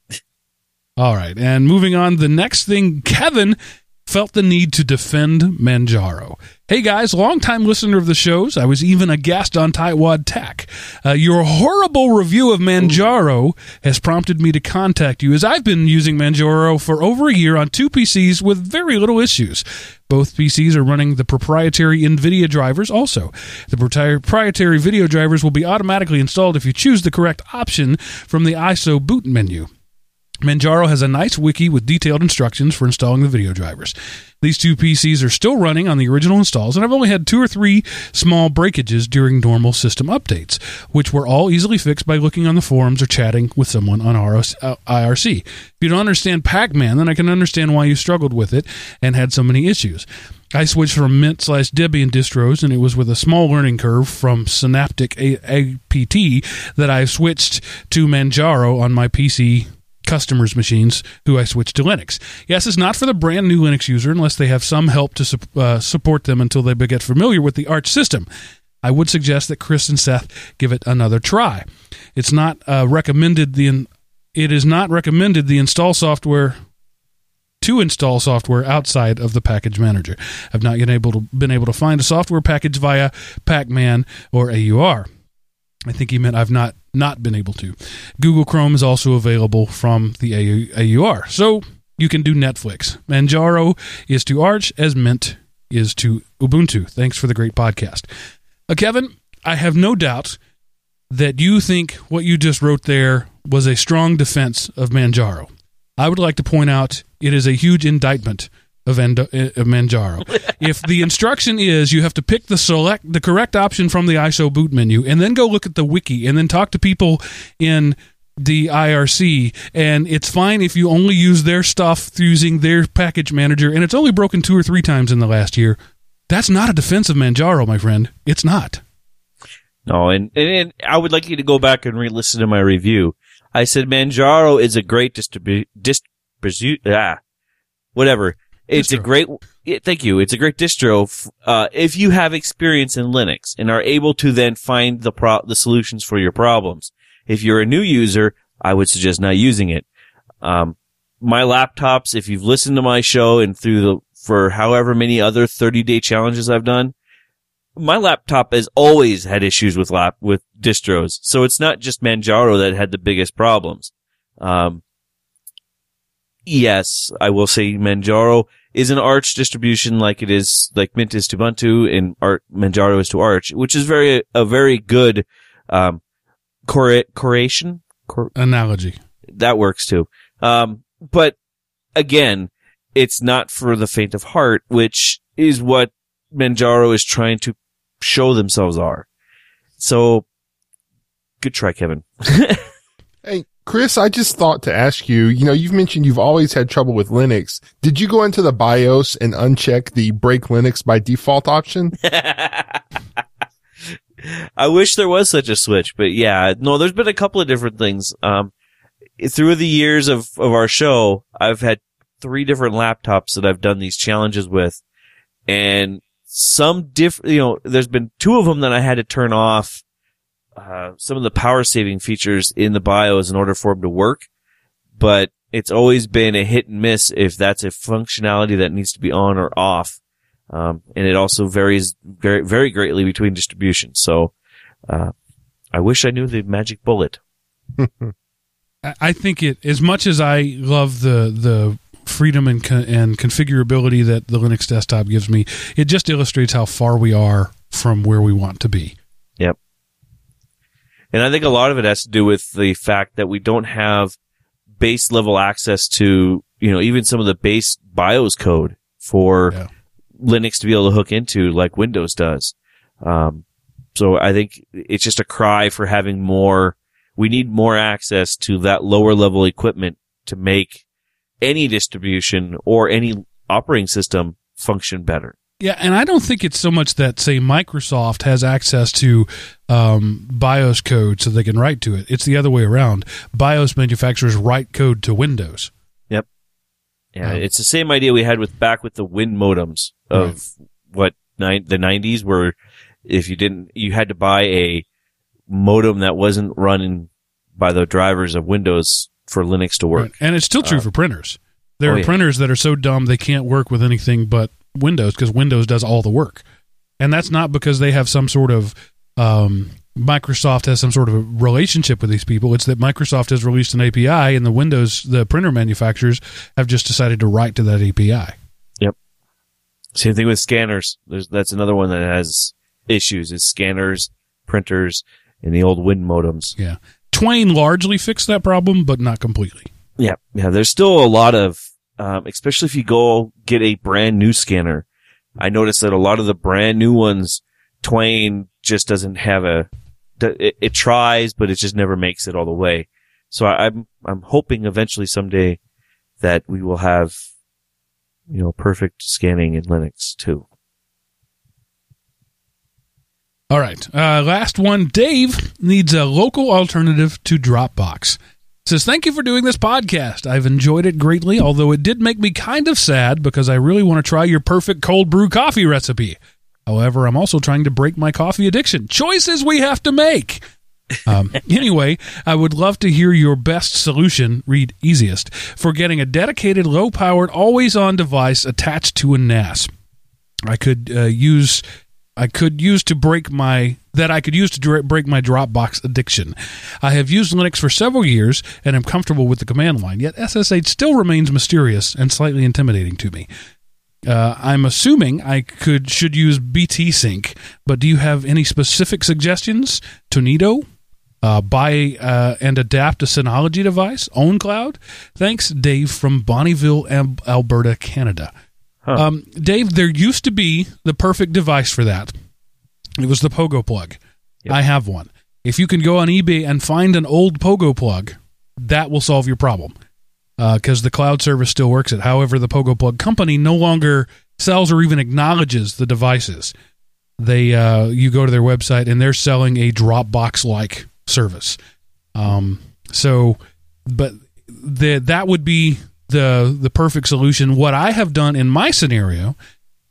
All right, and moving on, the next thing, Kevin felt the need to defend Manjaro. Hey guys, longtime listener of the shows. I was even a guest on Tightwad Tech. Uh, your horrible review of Manjaro has prompted me to contact you as I've been using Manjaro for over a year on two PCs with very little issues. Both PCs are running the proprietary NVIDIA drivers also. The proprietary video drivers will be automatically installed if you choose the correct option from the ISO boot menu. Manjaro has a nice wiki with detailed instructions for installing the video drivers. These two PCs are still running on the original installs, and I've only had two or three small breakages during normal system updates, which were all easily fixed by looking on the forums or chatting with someone on uh, IRC. If you don't understand Pacman, then I can understand why you struggled with it and had so many issues. I switched from Mint slash Debian distros, and it was with a small learning curve from Synaptic APT that I switched to Manjaro on my PC customers' machines who I switched to Linux. Yes, it's not for the brand new Linux user unless they have some help to sup- uh, support them until they get familiar with the Arch system. I would suggest that Chris and Seth give it another try. It's not uh, recommended the in- it is not recommended the install software to install software outside of the package manager. I've not yet able to, been able to find a software package via Pacman or AUR. I think he meant I've not not been able to. Google Chrome is also available from the AUR, so you can do Netflix. Manjaro is to Arch as Mint is to Ubuntu. Thanks for the great podcast, uh, Kevin. I have no doubt that you think what you just wrote there was a strong defense of Manjaro. I would like to point out it is a huge indictment of, Endo- uh, of Manjaro. if the instruction is you have to pick the select the correct option from the ISO boot menu and then go look at the wiki and then talk to people in the IRC and it's fine if you only use their stuff using their package manager and it's only broken two or three times in the last year. That's not a defense of Manjaro, my friend. It's not. No, and, and, and I would like you to go back and re-listen to my review. I said Manjaro is a great distribu- distribu- ah, whatever. It's a great, yeah, thank you. It's a great distro, uh, if you have experience in Linux and are able to then find the pro- the solutions for your problems. If you're a new user, I would suggest not using it. Um, my laptops, if you've listened to my show and through the, for however many other 30 day challenges I've done, my laptop has always had issues with lap, with distros. So it's not just Manjaro that had the biggest problems. Um, yes, I will say Manjaro is an Arch distribution like it is, like Mint is to Ubuntu and Art, Manjaro is to Arch, which is very, a very good, um, corre- correlation, cor- Analogy. that works too. Um, but again, it's not for the faint of heart, which is what Manjaro is trying to show themselves are. So, good try, Kevin. Hey, Chris, I just thought to ask you, you know, you've mentioned you've always had trouble with Linux. Did you go into the BIOS and uncheck the break Linux by default option? I wish there was such a switch, but yeah, no, there's been a couple of different things. Um, through the years of, of our show, I've had three different laptops that I've done these challenges with and some different, you know, there's been two of them that I had to turn off, uh, some of the power saving features in the BIOS in order for them to work, but it's always been a hit and miss if that's a functionality that needs to be on or off. Um, and it also varies very, very greatly between distributions. So, uh, I wish I knew the magic bullet. I- think it as much as I love the the freedom and and configurability that the Linux desktop gives me, it just illustrates how far we are from where we want to be. And I think a lot of it has to do with the fact that we don't have base level access to, you know, even some of the base BIOS code for Yeah. Linux to be able to hook into like Windows does. Um, so I think it's just a cry for having more, we need more access to that lower level equipment to make any distribution or any operating system function better. Yeah, and I don't think it's so much that say Microsoft has access to um, BIOS code so they can write to it. It's the other way around. BIOS manufacturers write code to Windows. Yeah, Yeah. it's the same idea we had with back with the Win modems of what nine, the nineties where if you didn't, you had to buy a modem that wasn't running by the drivers of Windows for Linux to work. Right. And it's still true Uh, for printers. There oh, are yeah. printers that are so dumb they can't work with anything but Windows because Windows does all the work. And that's not because they have some sort of um, Microsoft has some sort of a relationship with these people. It's that Microsoft has released an API and the Windows, the printer manufacturers have just decided to write to that API. Yep. Same thing with scanners. There's, that's another one that has issues is scanners, printers, and the old Win modems. Yeah. Twain largely fixed that problem, but not completely. Yeah, yeah. There's still a lot of, um, especially if you go get a brand new scanner. I noticed that a lot of the brand new ones, Twain just doesn't have a. It, it tries, but it just never makes it all the way. So I, I'm I'm hoping eventually someday that we will have, you know, perfect scanning in Linux too. All right. Uh, last one. Dave needs a local alternative to Dropbox. Says, thank you for doing this podcast. I've enjoyed it greatly, although it did make me kind of sad because I really want to try your perfect cold brew coffee recipe. However, I'm also trying to break my coffee addiction. Choices we have to make. Um, anyway, I would love to hear your best solution, read easiest, for getting a dedicated, low powered, always on device attached to a NAS. I could uh, use I could use to break my that I could use to break my Dropbox addiction. I have used Linux for several years and am comfortable with the command line. Yet SSH still remains mysterious and slightly intimidating to me. Uh, I'm assuming I could should use BT Sync, but do you have any specific suggestions? Tonido, uh, buy uh, and adapt a Synology device, OwnCloud. Thanks, Dave from Bonnyville, Alberta, Canada. Huh. Um, Dave, there used to be the perfect device for that. It was the Pogoplug. Yep. I have one. If you can go on eBay and find an old Pogoplug, that will solve your problem because the cloud service still works it. However, the Pogoplug company no longer sells or even acknowledges the devices. They uh, you go to their website and they're selling a Dropbox like service. Um, so, but the, that would be the the perfect solution. What I have done in my scenario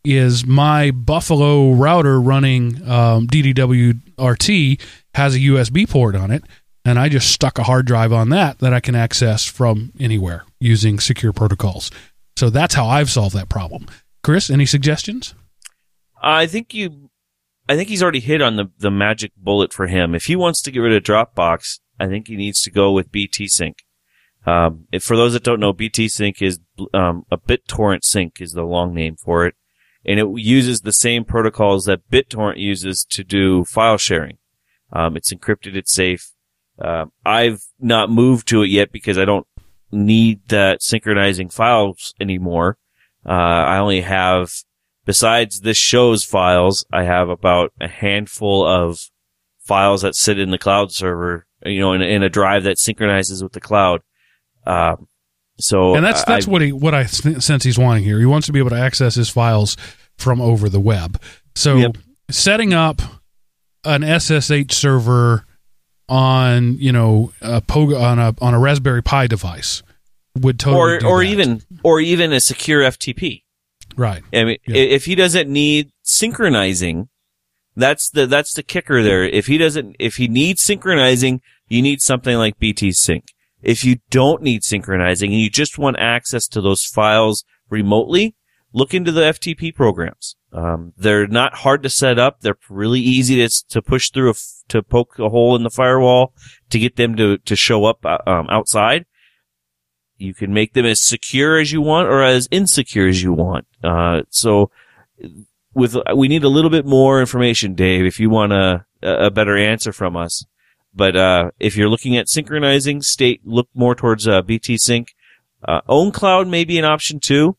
is my Buffalo router running um, DDW RT has a USB port on it, and I just stuck a hard drive on that that I can access from anywhere using secure protocols. So that's how I've solved that problem. Chris, any suggestions? I think you, I think he's already hit on the, the magic bullet for him. If he wants to get rid of Dropbox, I think he needs to go with BT Sync. Um, if, for those that don't know, BT Sync is um, a BitTorrent sync is the long name for it, and it uses the same protocols that BitTorrent uses to do file sharing. Um, it's encrypted, it's safe. Uh, I've not moved to it yet because I don't need that synchronizing files anymore. Uh, I only have, besides this show's files, I have about a handful of files that sit in the cloud server, you know, in, in a drive that synchronizes with the cloud. Um, so And that's that's I, what he what I th- sense he's wanting here. He wants to be able to access his files from over the web. So Yep. setting up an SSH server on you know a Pogo on a on a Raspberry Pi device would totally or or that. even or even a secure FTP. right. I mean, Yeah. if he doesn't need synchronizing, that's the that's the kicker there. If he doesn't, if he needs synchronizing, you need something like BT Sync. If you don't need synchronizing and you just want access to those files remotely, look into the FTP programs. Um, they're not hard to set up. They're really easy to to push through to poke a hole in the firewall to get them to to show up uh, um, outside. You can make them as secure as you want or as insecure as you want. Uh, so with, we need a little bit more information, Dave, if you want a, a better answer from us. But, uh, if you're looking at synchronizing state, look more towards, uh, BT Sync. Uh, OwnCloud may be an option too,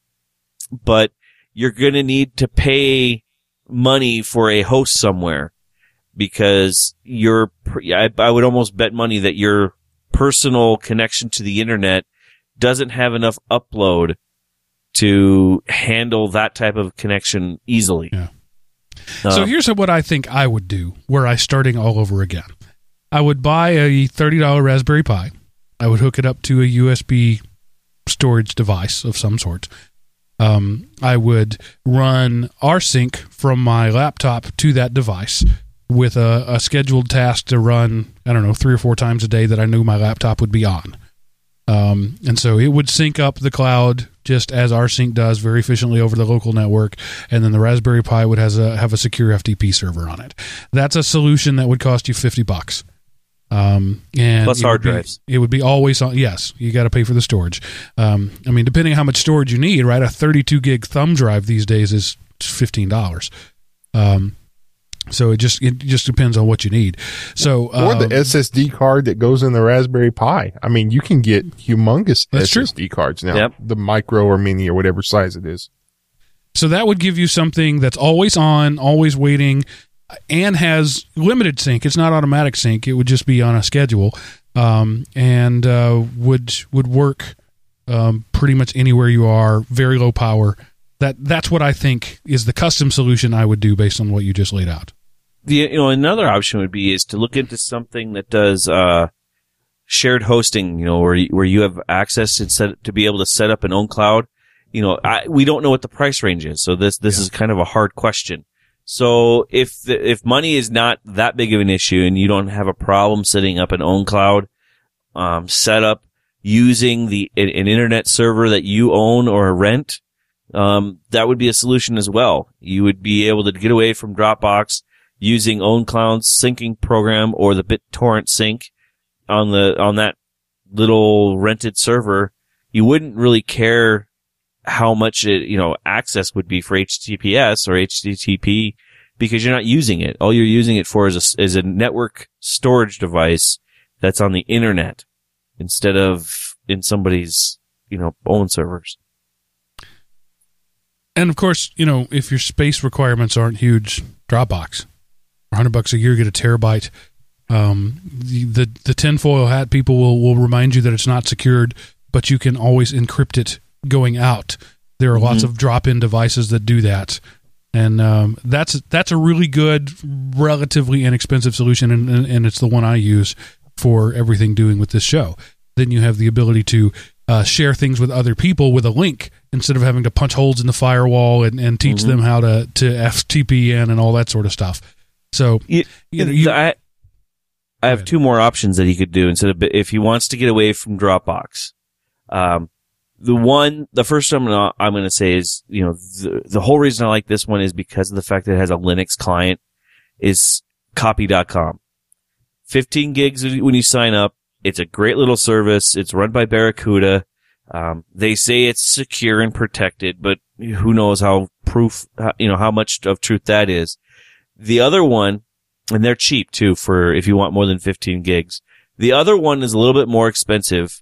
but you're going to need to pay money for a host somewhere because your, I, I would almost bet money that your personal connection to the internet doesn't have enough upload to handle that type of connection easily. Yeah. Uh, so here's what I think I would do were I starting all over again. I would buy a $30 Raspberry Pi. I would hook it up to a USB storage device of some sort. Um, I would run rsync from my laptop to that device with a, a scheduled task to run, I don't know, three or four times a day that I knew my laptop would be on. Um, and so it would sync up the cloud just as rsync does very efficiently over the local network, and then the Raspberry Pi would has a have a secure FTP server on it. That's a solution that would cost you fifty bucks. Um, and Plus hard would be- drives. It would be always on. Yes, you got to pay for the storage. Um, I mean, depending on how much storage you need, right? A thirty-two gig thumb drive these days is fifteen dollars. Um, so it just it just depends on what you need. So or the um, SSD card that goes in the Raspberry Pi. I mean, you can get humongous That's true. SSD cards now. Yep. The micro or mini or whatever size it is. So that would give you something that's always on, always waiting, and has limited sync. It's not automatic sync. It would just be on a schedule, um, and uh, would would work um, pretty much anywhere you are. Very low power. That that's what I think is the custom solution I would do based on what you just laid out. the you know another option would be is to look into something that does uh shared hosting you know where you, where you have access to set to be able to set up an OwnCloud you know I, we don't know what the price range is so this this Yeah. is kind of a hard question so if the, if money is not that big of an issue and you don't have a problem setting up an OwnCloud um set up using the an, an internet server that you own or rent um that would be a solution as well. You would be able to get away from Dropbox using OwnCloud's syncing program or the BitTorrent sync on the on that little rented server, you wouldn't really care how much it, you know access would be for HTTPS or HTTP because you're not using it. All you're using it for is a, is a network storage device that's on the internet instead of in somebody's you know own servers. And of course, you know, if your space requirements aren't huge, Dropbox, hundred bucks a year, get a terabyte. Um, the, the the tinfoil hat people will will remind you that it's not secured, but you can always encrypt it going out. There are lots of drop-in devices that do that, and um, that's that's a really good, relatively inexpensive solution, and, and, and it's the one I use for everything doing with this show. Then you have the ability to uh, share things with other people with a link instead of having to punch holes in the firewall and, and teach them how to to FTPN and all that sort of stuff. So You, You know, you- I, I have two more options that he could do instead of if he wants to get away from Dropbox. Um, the one, the first one I'm gonna, I'm gonna say is, you know, the, the whole reason I like this one is because of the fact that it has a Linux client is copy.com. 15 gigs when you sign up. It's a great little service. It's run by Barracuda. Um, they say it's secure and protected, but who knows how proof, you know, how much of truth that is. The other one, and they're cheap too for if you want more than 15 gigs. The other one is a little bit more expensive,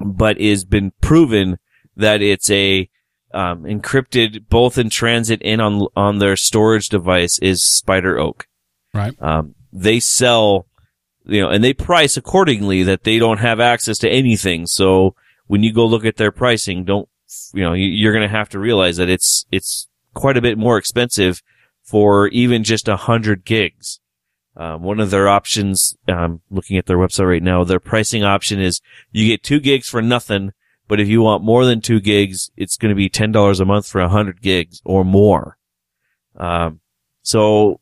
but is been proven that it's a um, encrypted both in transit and on on their storage device is SpiderOak. Right. Um, they sell, you know, and they price accordingly that they don't have access to anything. So when you go look at their pricing, don't you know you- you're going to have to realize that it's it's quite a bit more expensive for even just a hundred gigs. Um, one of their options, um, looking at their website right now, their pricing option is you get two gigs for nothing, but if you want more than two gigs, it's going to be ten dollars a month for a hundred gigs or more. Um, so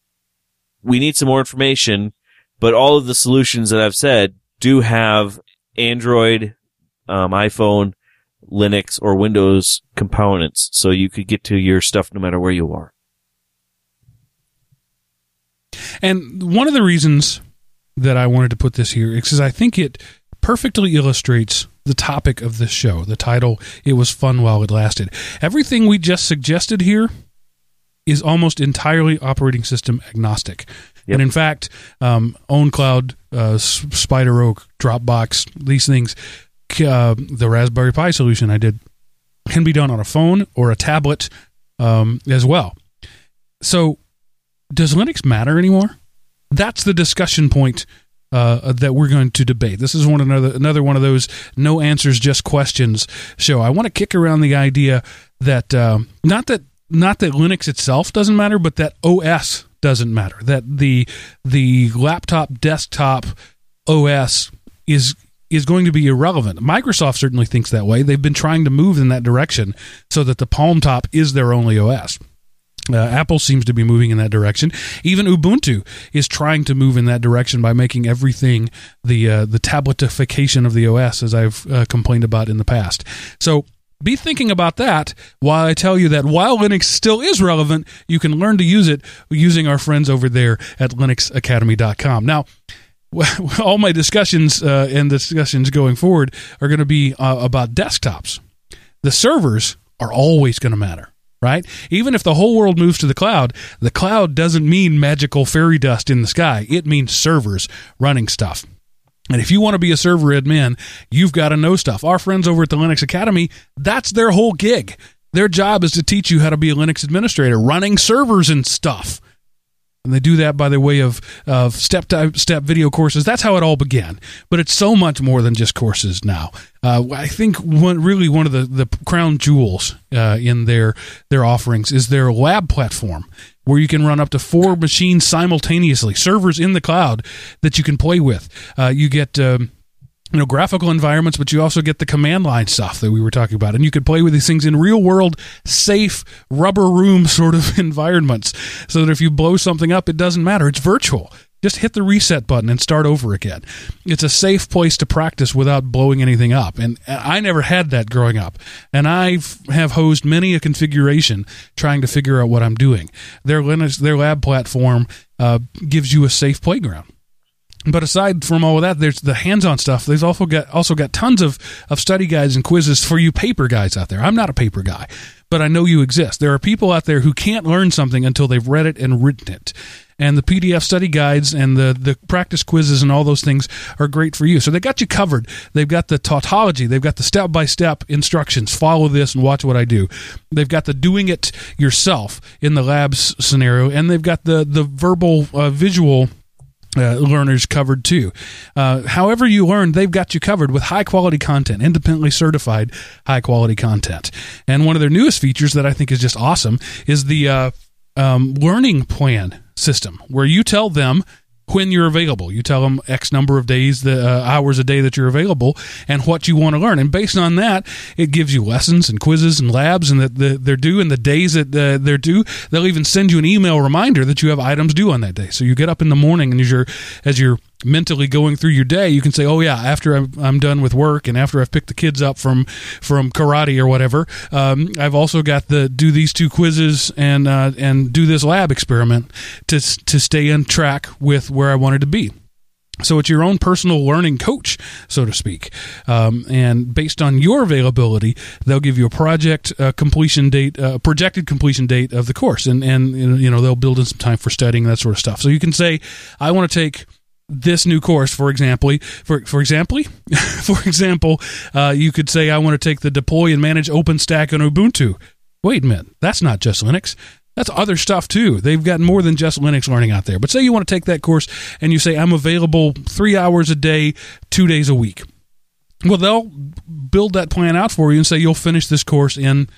we need some more information, but all of the solutions that I've said do have Android, um, iPhone, Linux, or Windows components, so you could get to your stuff no matter where you are. And one of the reasons that I wanted to put this here is because I think it perfectly illustrates the topic of this show. The title, It Was Fun While It Lasted. Everything we just suggested here is almost entirely operating system agnostic. Yep. And in fact, um, OwnCloud, uh, SpiderOak, Dropbox, these things, uh, the Raspberry Pi solution I did can be done on a phone or a tablet um, as well. So, does Linux matter anymore? That's the discussion point uh, that we're going to debate. This is one another another one of those no answers, just questions show. I want to kick around the idea that um, not that not that Linux itself doesn't matter, but that OS doesn't matter. That the the laptop desktop OS is is going to be irrelevant. Microsoft certainly thinks that way. They've been trying to move in that direction so that the Palm Top is their only OS. Uh, Apple seems to be moving in that direction. Even Ubuntu is trying to move in that direction by making everything the uh, the tabletification of the OS, as I've uh, complained about in the past. So be thinking about that while I tell you that while Linux still is relevant, you can learn to use it using our friends over there at linuxacademy.com. Now, all my discussions uh, and discussions going forward are going to be uh, about desktops. The servers are always going to matter, right? Even if the whole world moves to the cloud, the cloud doesn't mean magical fairy dust in the sky. It means servers running stuff. And if you want to be a server admin, you've got to know stuff. Our friends over at the Linux Academy, that's their whole gig. Their job is to teach you how to be a Linux administrator, running servers and stuff. And they do that by the way of, of step to step video courses. That's how it all began. But it's so much more than just courses now. Uh, I think one really one of the, the crown jewels uh, in their their offerings is their lab platform, where you can run up to four machines simultaneously, servers in the cloud that you can play with. Uh, you get um, you know graphical environments but you also get the command line stuff that we were talking about. And you could play with these things in real world safe rubber room sort of environments so that if you blow something up it doesn't matter. It's virtual. Just hit the reset button and start over again. It's a safe place to practice without blowing anything up. And i never had that growing up. And i have hosed many a configuration trying to figure out what i'm doing. Their linux their lab platform uh, gives you a safe playground but aside from all of that, there's the hands-on stuff. There's also got also got tons of of study guides and quizzes for you paper guys out there. I'm not a paper guy, but I know you exist. There are people out there who can't learn something until they've read it and written it. and the PDF study guides and the the practice quizzes and all those things are great for you. So they got you covered. They've got the tautology. They've got the step by step instructions. Follow this and watch what I do. They've got the doing it yourself in the labs scenario, and they've got the the verbal uh, visual uh, learners covered too. Uh, however you learn, they've got you covered with high quality content, independently certified high quality content. And one of their newest features that I think is just awesome is the uh, um, learning plan system, where you tell them when you're available. You tell them X number of days, the uh, hours a day that you're available, and what you want to learn. And based on that, it gives you lessons and quizzes and labs, and that the, they're due and the days that uh, they're due. They'll even send you an email reminder that you have items due on that day. So you get up in the morning and as you're as you're mentally going through your day, you can say, "Oh yeah, after I'm, I'm done with work and after I've picked the kids up from from karate or whatever, um, I've also got the do these two quizzes and uh, and do this lab experiment to to stay in track with where I wanted to be." So it's your own personal learning coach, so to speak. Um, and based on your availability, they'll give you a project uh, completion date, uh, projected completion date of the course, and and you know they'll build in some time for studying that sort of stuff. So you can say, I want to take this new course, for example, for for example, for example, uh, you could say I want to take the deploy and manage OpenStack on Ubuntu. Wait a minute, that's not just Linux. That's other stuff too. They've got more than just Linux learning out there. But say you want to take that course and you say I'm available three hours a day, two days a week. Well, they'll build that plan out for you and say you'll finish this course in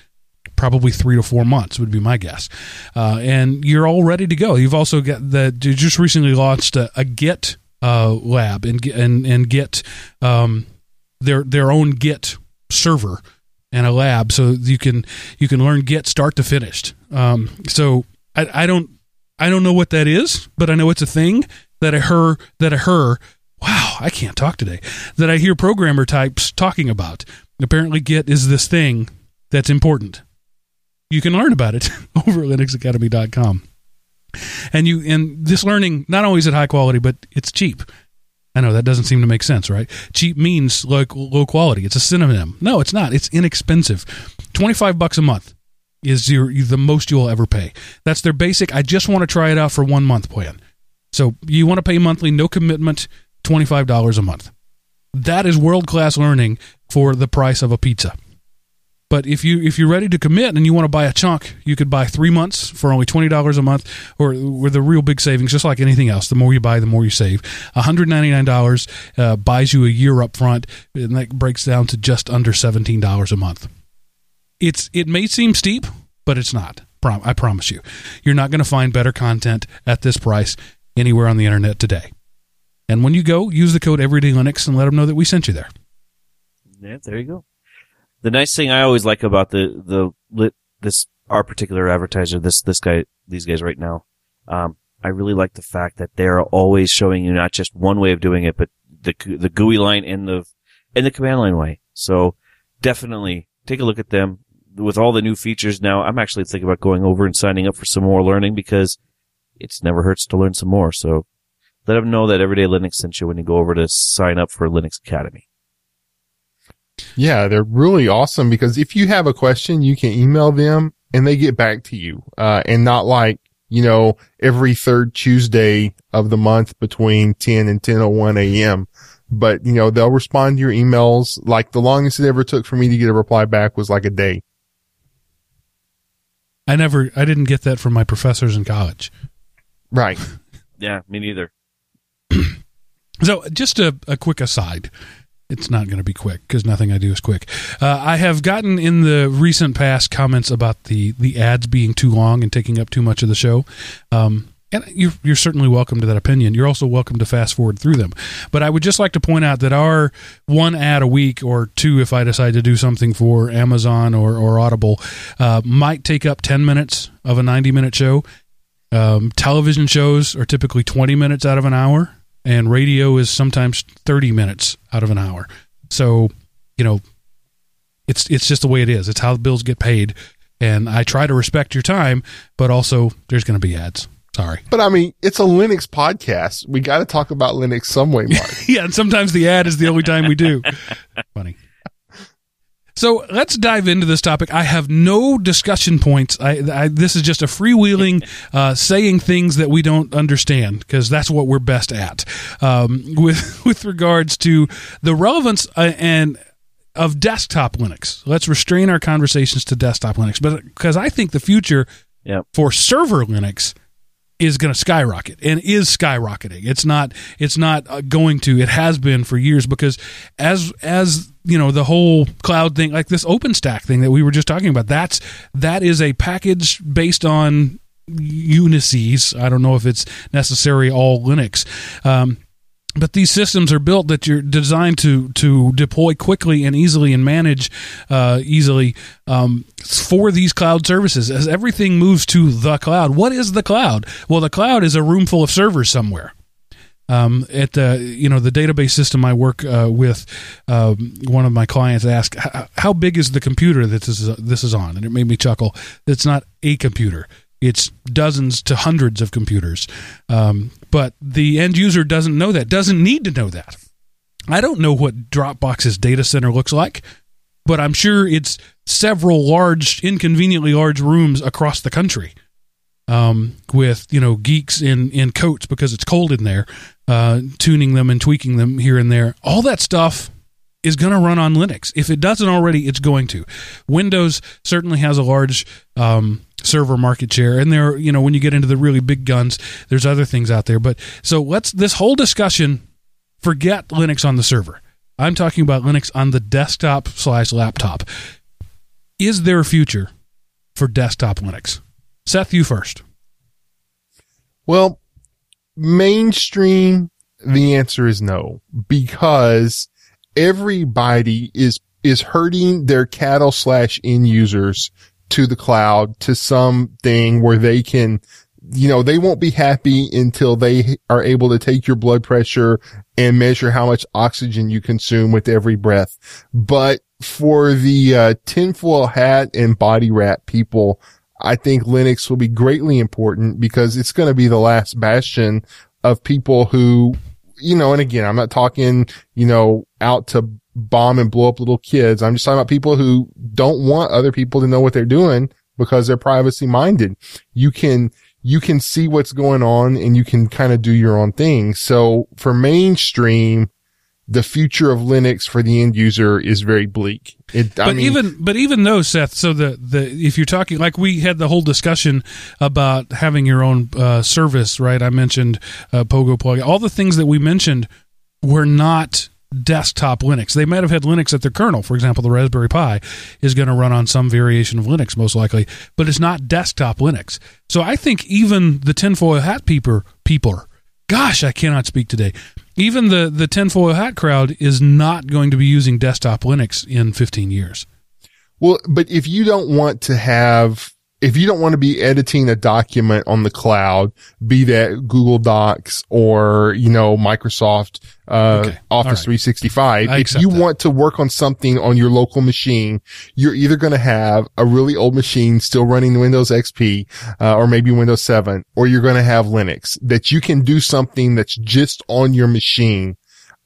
probably three to four months would be my guess. Uh, and you're all ready to go. You've also got the you just recently launched a, a Git uh, lab and and and Git um, their their own Git server and a lab, so you can you can learn Git start to finished. Um, so I, I don't I don't know what that is, but I know it's a thing that I heard that I heard. Wow, I can't talk today. That I hear programmer types talking about. Apparently, Git is this thing that's important you can learn about it over at linuxacademy.com. And you and this learning not is it high quality, but it's cheap. I know that doesn't seem to make sense, right? Cheap means low, low quality. It's a synonym. No, it's not. It's inexpensive. 25 bucks a month is your the most you'll ever pay. That's their basic I just want to try it out for 1 month plan. So you want to pay monthly, no commitment, $25 a month. That is world-class learning for the price of a pizza. But if you if you're ready to commit and you want to buy a chunk, you could buy three months for only twenty dollars a month, or with a real big savings, just like anything else. The more you buy, the more you save. One hundred ninety nine dollars uh, buys you a year up front, and that breaks down to just under seventeen dollars a month. It's it may seem steep, but it's not. Prom- I promise you, you're not going to find better content at this price anywhere on the internet today. And when you go, use the code Everyday Linux and let them know that we sent you there. Yeah, there you go the nice thing I always like about the the this our particular advertiser this this guy these guys right now, um, I really like the fact that they're always showing you not just one way of doing it, but the the GUI line and the and the command line way. So definitely take a look at them with all the new features now. I'm actually thinking about going over and signing up for some more learning because it's never hurts to learn some more. So let them know that Everyday Linux sent you when you go over to sign up for Linux Academy. Yeah, they're really awesome because if you have a question, you can email them and they get back to you. Uh, and not like, you know, every third Tuesday of the month between 10 and 10.01 a.m. But, you know, they'll respond to your emails. Like the longest it ever took for me to get a reply back was like a day. I never, I didn't get that from my professors in college. Right. yeah, me neither. so just a, a quick aside it's not going to be quick because nothing I do is quick. Uh, I have gotten in the recent past comments about the the ads being too long and taking up too much of the show. Um, and you're, you're certainly welcome to that opinion. You're also welcome to fast forward through them. But I would just like to point out that our one ad a week or two, if I decide to do something for Amazon or, or Audible, uh, might take up 10 minutes of a 90 minute show. Um, television shows are typically 20 minutes out of an hour and radio is sometimes 30 minutes out of an hour. So, you know, it's it's just the way it is. It's how the bills get paid. And I try to respect your time, but also there's going to be ads. Sorry. But I mean, it's a Linux podcast. We got to talk about Linux some way, Mark. yeah, and sometimes the ad is the only time we do. Funny. So let's dive into this topic. I have no discussion points. I, I this is just a freewheeling, uh, saying things that we don't understand because that's what we're best at. Um, with with regards to the relevance uh, and of desktop Linux, let's restrain our conversations to desktop Linux, but because I think the future Yep. for server Linux is going to skyrocket and is skyrocketing. It's not it's not uh, going to. It has been for years because as as you know the whole cloud thing like this OpenStack thing that we were just talking about that's that is a package based on Unices. I don't know if it's necessary all Linux. Um, but these systems are built that you're designed to to deploy quickly and easily and manage uh, easily um, for these cloud services as everything moves to the cloud what is the cloud well the cloud is a room full of servers somewhere um, at the you know the database system I work uh, with, um, one of my clients asked, "How- "How big is the computer that this is this is on?" And it made me chuckle. It's not a computer; it's dozens to hundreds of computers. Um, but the end user doesn't know that, doesn't need to know that. I don't know what Dropbox's data center looks like, but I'm sure it's several large, inconveniently large rooms across the country um, with you know geeks in in coats because it's cold in there, uh, tuning them and tweaking them here and there. All that stuff is going to run on Linux. If it doesn't already, it's going to. Windows certainly has a large um, server market share, and there, you know, when you get into the really big guns, there's other things out there. But so let's this whole discussion forget Linux on the server. I'm talking about Linux on the desktop slash laptop. Is there a future for desktop Linux? Seth, you first. Well, mainstream, the answer is no, because everybody is, is hurting their cattle slash end users to the cloud to something where they can, you know, they won't be happy until they are able to take your blood pressure and measure how much oxygen you consume with every breath. But for the uh, tinfoil hat and body wrap people, I think Linux will be greatly important because it's going to be the last bastion of people who, you know, and again, I'm not talking, you know, out to bomb and blow up little kids. I'm just talking about people who don't want other people to know what they're doing because they're privacy minded. You can, you can see what's going on and you can kind of do your own thing. So for mainstream, the future of Linux for the end user is very bleak. It, I but mean, even but even though Seth, so the the if you're talking like we had the whole discussion about having your own uh, service, right? I mentioned uh, Pogoplug. All the things that we mentioned were not desktop Linux. They might have had Linux at their kernel. For example, the Raspberry Pi is going to run on some variation of Linux, most likely, but it's not desktop Linux. So I think even the tinfoil hat peeper people, gosh, I cannot speak today. Even the the tinfoil hat crowd is not going to be using desktop Linux in 15 years. Well, but if you don't want to have, if you don't want to be editing a document on the cloud, be that Google Docs or, you know, Microsoft, uh, Okay. Office right. 365, I if you that. want to work on something on your local machine, you're either going to have a really old machine still running Windows XP, uh, or maybe Windows 7, or you're going to have Linux that you can do something that's just on your machine.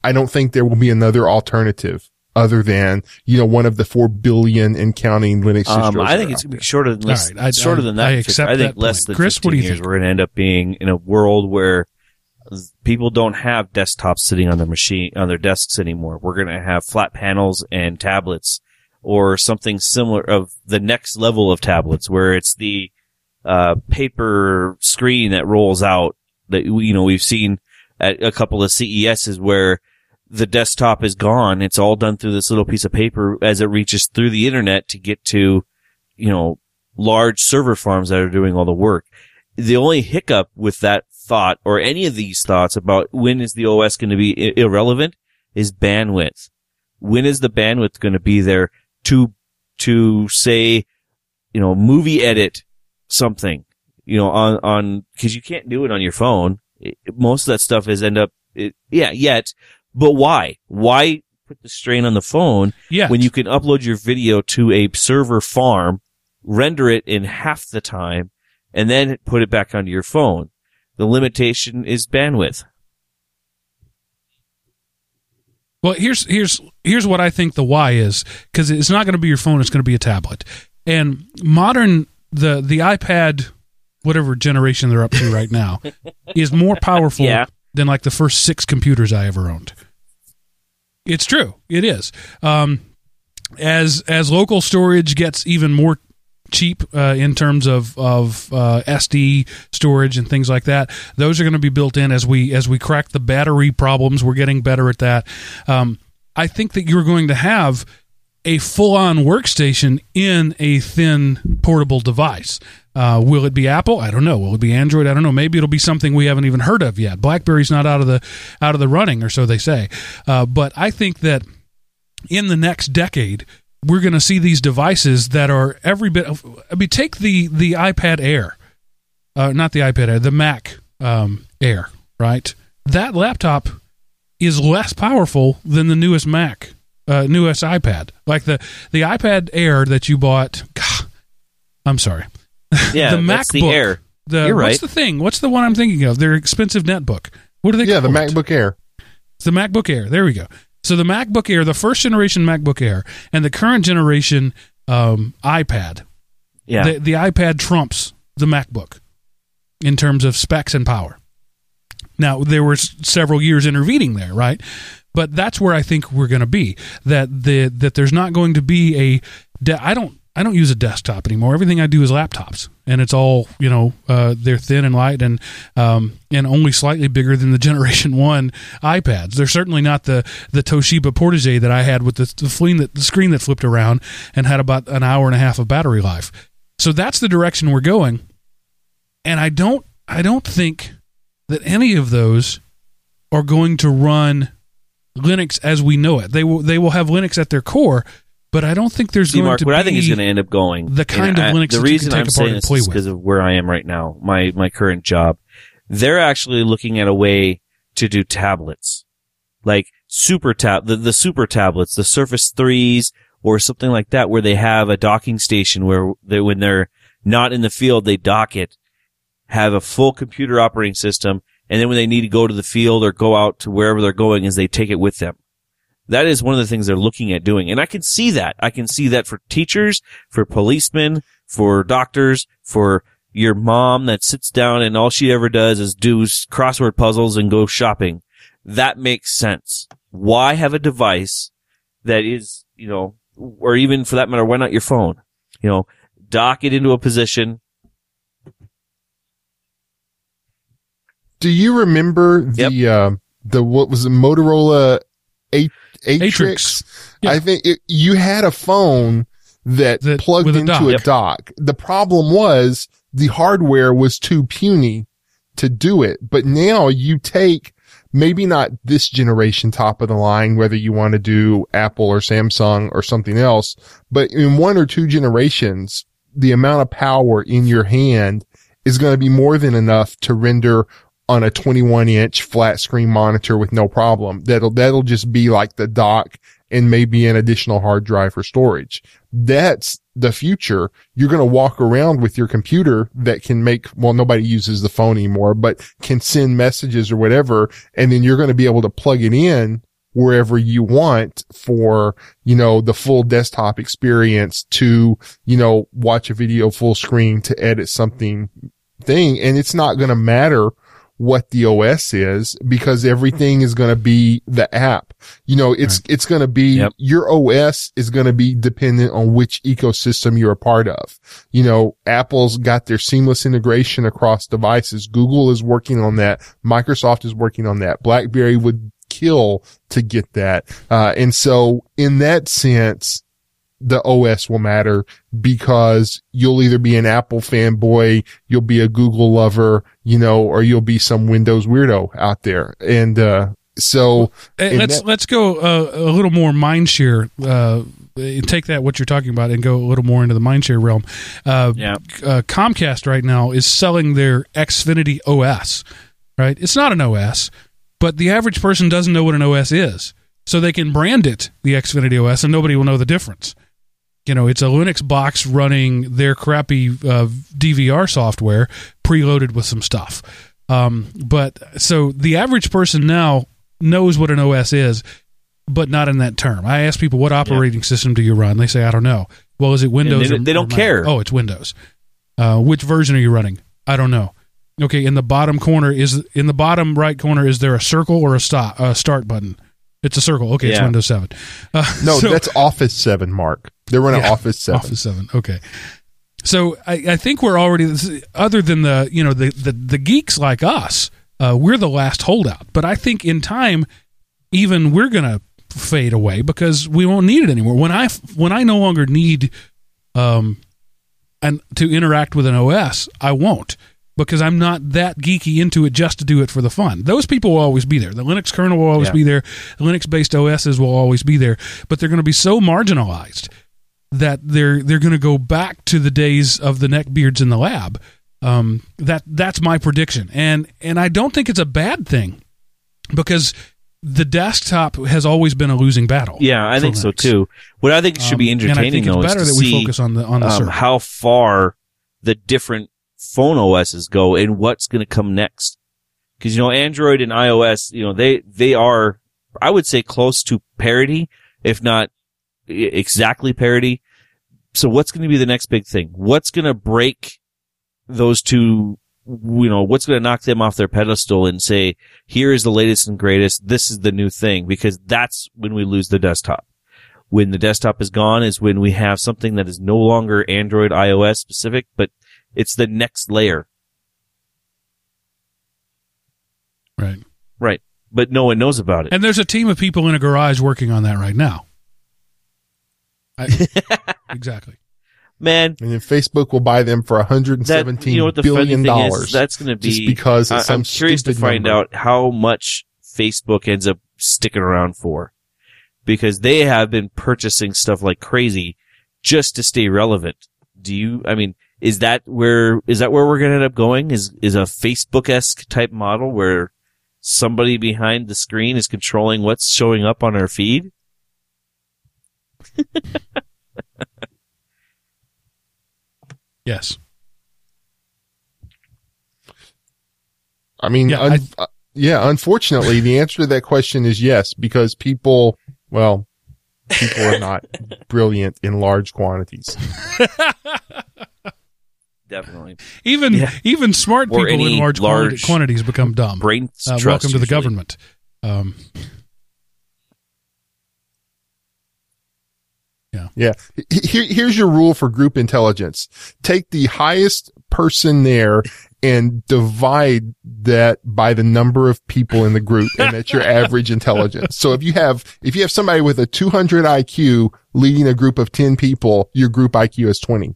I don't think there will be another alternative other than, you know, one of the four billion and counting Linux Um, I think it's gonna be shorter than less, All right, I- shorter I- than that. I accept I think that less point. than Chris, 15 what do you years. think? We're going to end up being in a world where people don't have desktops sitting on their machine on their desks anymore. We're going to have flat panels and tablets, or something similar of the next level of tablets, where it's the uh, paper screen that rolls out. That you know we've seen at a couple of CESs where the desktop is gone. It's all done through this little piece of paper as it reaches through the internet to get to, you know, large server farms that are doing all the work. The only hiccup with that thought or any of these thoughts about when is the OS going to be I- irrelevant is bandwidth. When is the bandwidth going to be there to, to say, you know, movie edit something, you know, on, on, cause you can't do it on your phone. It- most of that stuff is end up, it, yeah, yet, but why? Why put the strain on the phone Yeah. when you can upload your video to a server farm, render it in half the time, and then put it back onto your phone? The limitation is bandwidth. Well, here's here's here's what I think the why is because it's not going to be your phone; it's going to be a tablet. And modern the the iPad, whatever generation they're up to right now, is more powerful Yeah. than like the first six computers I ever owned. It's true. It is. Um, as as local storage gets even more cheap uh, in terms of of uh, SD storage and things like that, those are going to be built in as we as we crack the battery problems. We're getting better at that. Um, I think that you're going to have a full on workstation in a thin portable device. Uh, will it be Apple? I don't know. Will it be Android? I don't know. Maybe it'll be something we haven't even heard of yet. BlackBerry's not out of the out of the running, or so they say. Uh, but I think that in the next decade, we're going to see these devices that are every bit. Of, I mean, take the the iPad Air, uh, not the iPad Air, the Mac um, Air, right? That laptop is less powerful than the newest Mac, uh, newest iPad. Like the the iPad Air that you bought. God, I'm sorry. Yeah, the MacBook. the Air. The You're right. what's the thing? What's the one I'm thinking of? Their expensive netbook. What do they Yeah, the call it? MacBook Air. It's the MacBook Air. There we go. So the MacBook Air, the first generation MacBook Air, and the current generation um, iPad. Yeah, The, the iPad trumps the MacBook in terms of specs and power. Now there were s- several years intervening there, right? But that's where I think we're going to be. That the that there's not going to be a. De- I don't I don't use a desktop anymore. Everything I do is laptops, and it's all you know. Uh, they're thin and light, and um, and only slightly bigger than the Generation One iPads. They're certainly not the the Toshiba Portégé that I had with the the, screen that the screen that flipped around and had about an hour and a half of battery life. So that's the direction we're going, and I don't I don't think that any of those are going to run Linux as we know it. They will they will have Linux at their core, but I don't think there's See, going Mark, to what be I think is going to end up going the kind and of I- Linux The that you reason I'm saying this is because of where I am right now, my my current job. They're actually looking at a way to do tablets, like super tab, the, the super tablets, the Surface threes, or something like that, where they have a docking station where they, when they're not in the field, they dock it, have a full computer operating system, and then when they need to go to the field or go out to wherever they're going, is they take it with them. That is one of the things they're looking at doing. And I can see that. I can see that for teachers, for policemen, for doctors, for your mom that sits down and all she ever does is do crossword puzzles and go shopping. That makes sense. Why have a device that is, you know, or even for that matter, why not your phone? You know, dock it into a position. Do you remember the uh, the what was it, Motorola A- Atrix? Yeah. I think it, you had a phone that, That- plugged a into dock. a Yep. dock. The problem was the hardware was too puny to do it. But now you take maybe not this generation top of the line, whether you want to do Apple or Samsung or something else, but in one or two generations, the amount of power in your hand is going to be more than enough to render on a 21 inch flat screen monitor with no problem. That'll, that'll just be like the dock and maybe an additional hard drive for storage. That's the future. You're going to walk around with your computer that can make, well, nobody uses the phone anymore, but can send messages or whatever. And then you're going to be able to plug it in wherever you want for, you know, the full desktop experience to, you know, watch a video full screen to edit something thing. And it's not going to matter what the OS is because everything is going to be the app. You know, it's, it's going to be Yep. your OS is going to be dependent on which ecosystem you're a part of. You know, Apple's got their seamless integration across devices. Google is working on that. Microsoft is working on that. BlackBerry would kill to get that. Uh, and so in that sense, the OS will matter because you'll either be an Apple fanboy, you'll be a Google lover, you know, or you'll be some Windows weirdo out there. And, uh, so in let's that- let's go uh, a little more mind share. Uh, take that what you're talking about and go a little more into the mind share realm. Uh, Yeah. uh, Comcast right now is selling their Xfinity OS. Right, it's not an OS, but the average person doesn't know what an OS is, so they can brand it the Xfinity OS, and nobody will know the difference. You know, it's a Linux box running their crappy uh, DVR software preloaded with some stuff. Um, but so the average person now knows what an OS is. but not in that term. I ask people, what operating system do you run? They say, I don't know. Well, is it Windows? they- or- they don't or care. Oh, it's Windows. Uh, which version are you running? I don't know. Okay, in the bottom corner is in the bottom right corner is there a circle or a stop a start button? It's a circle. Okay, it's Windows Seven. Uh, No, so- that's Office 7, Mark. They're running Yeah, Office 7. Office Seven. Okay. So I, I think we're already other than the you know the the, the geeks like us, uh, we're the last holdout. But I think in time, even we're gonna fade away because we won't need it anymore. When I when I no longer need um and to interact with an OS, I won't because I'm not that geeky into it just to do it for the fun. Those people will always be there. The Linux kernel will always Yeah. be there. Linux based OSs will always be there, but they're going to be so marginalized that they're they're going to go back to the days of the neckbeards in the lab. Um, that that's my prediction, and and I don't think it's a bad thing because the desktop has always been a losing battle. Yeah, I think so too. What I think should be Um, entertaining think it's though is better to that we see focus on the on the um, how far the different phone OSs go and what's going to come next. Because you know, Android and iOS, you know, they they are, I would say, close to parity, if not exactly parity. So, what's going to be the next big thing? What's going to break those two? You know, what's going to knock them off their pedestal and say, "Here is the latest and greatest. This is the new thing." Because that's when we lose the desktop when the desktop is gone is when we have something that is no longer Android, iOS specific, but it's the next layer. right. Right. But no one knows about it. And there's a team of people in a garage working on that right now. I, exactly. Man, And then Facebook will buy them for that, you know what the billion funny thing dollars. is? That's going to be, just because I, some I'm curious to find number. out how much Facebook ends up sticking around for. Because they have been purchasing stuff like crazy just to stay relevant. Do you, I mean, is that where, is that where we're going to end up going? Is, is a Facebook-esque type model where somebody behind the screen is controlling what's showing up on our feed? Yes. I mean, Yeah, un- uh, yeah, unfortunately, the answer to that question is yes, because people, well, people are not brilliant in large quantities. Definitely. Even Yeah. even smart Or people in large, large quantities become dumb. Brain Uh, trust welcome to the usually. government. Um, Yeah. H- Here, here's your rule for group intelligence. Take the highest person there and divide that by the number of people in the group and that's your average intelligence. So if you have, if you have somebody with a 200 IQ leading a group of 10 people, your group IQ is 20.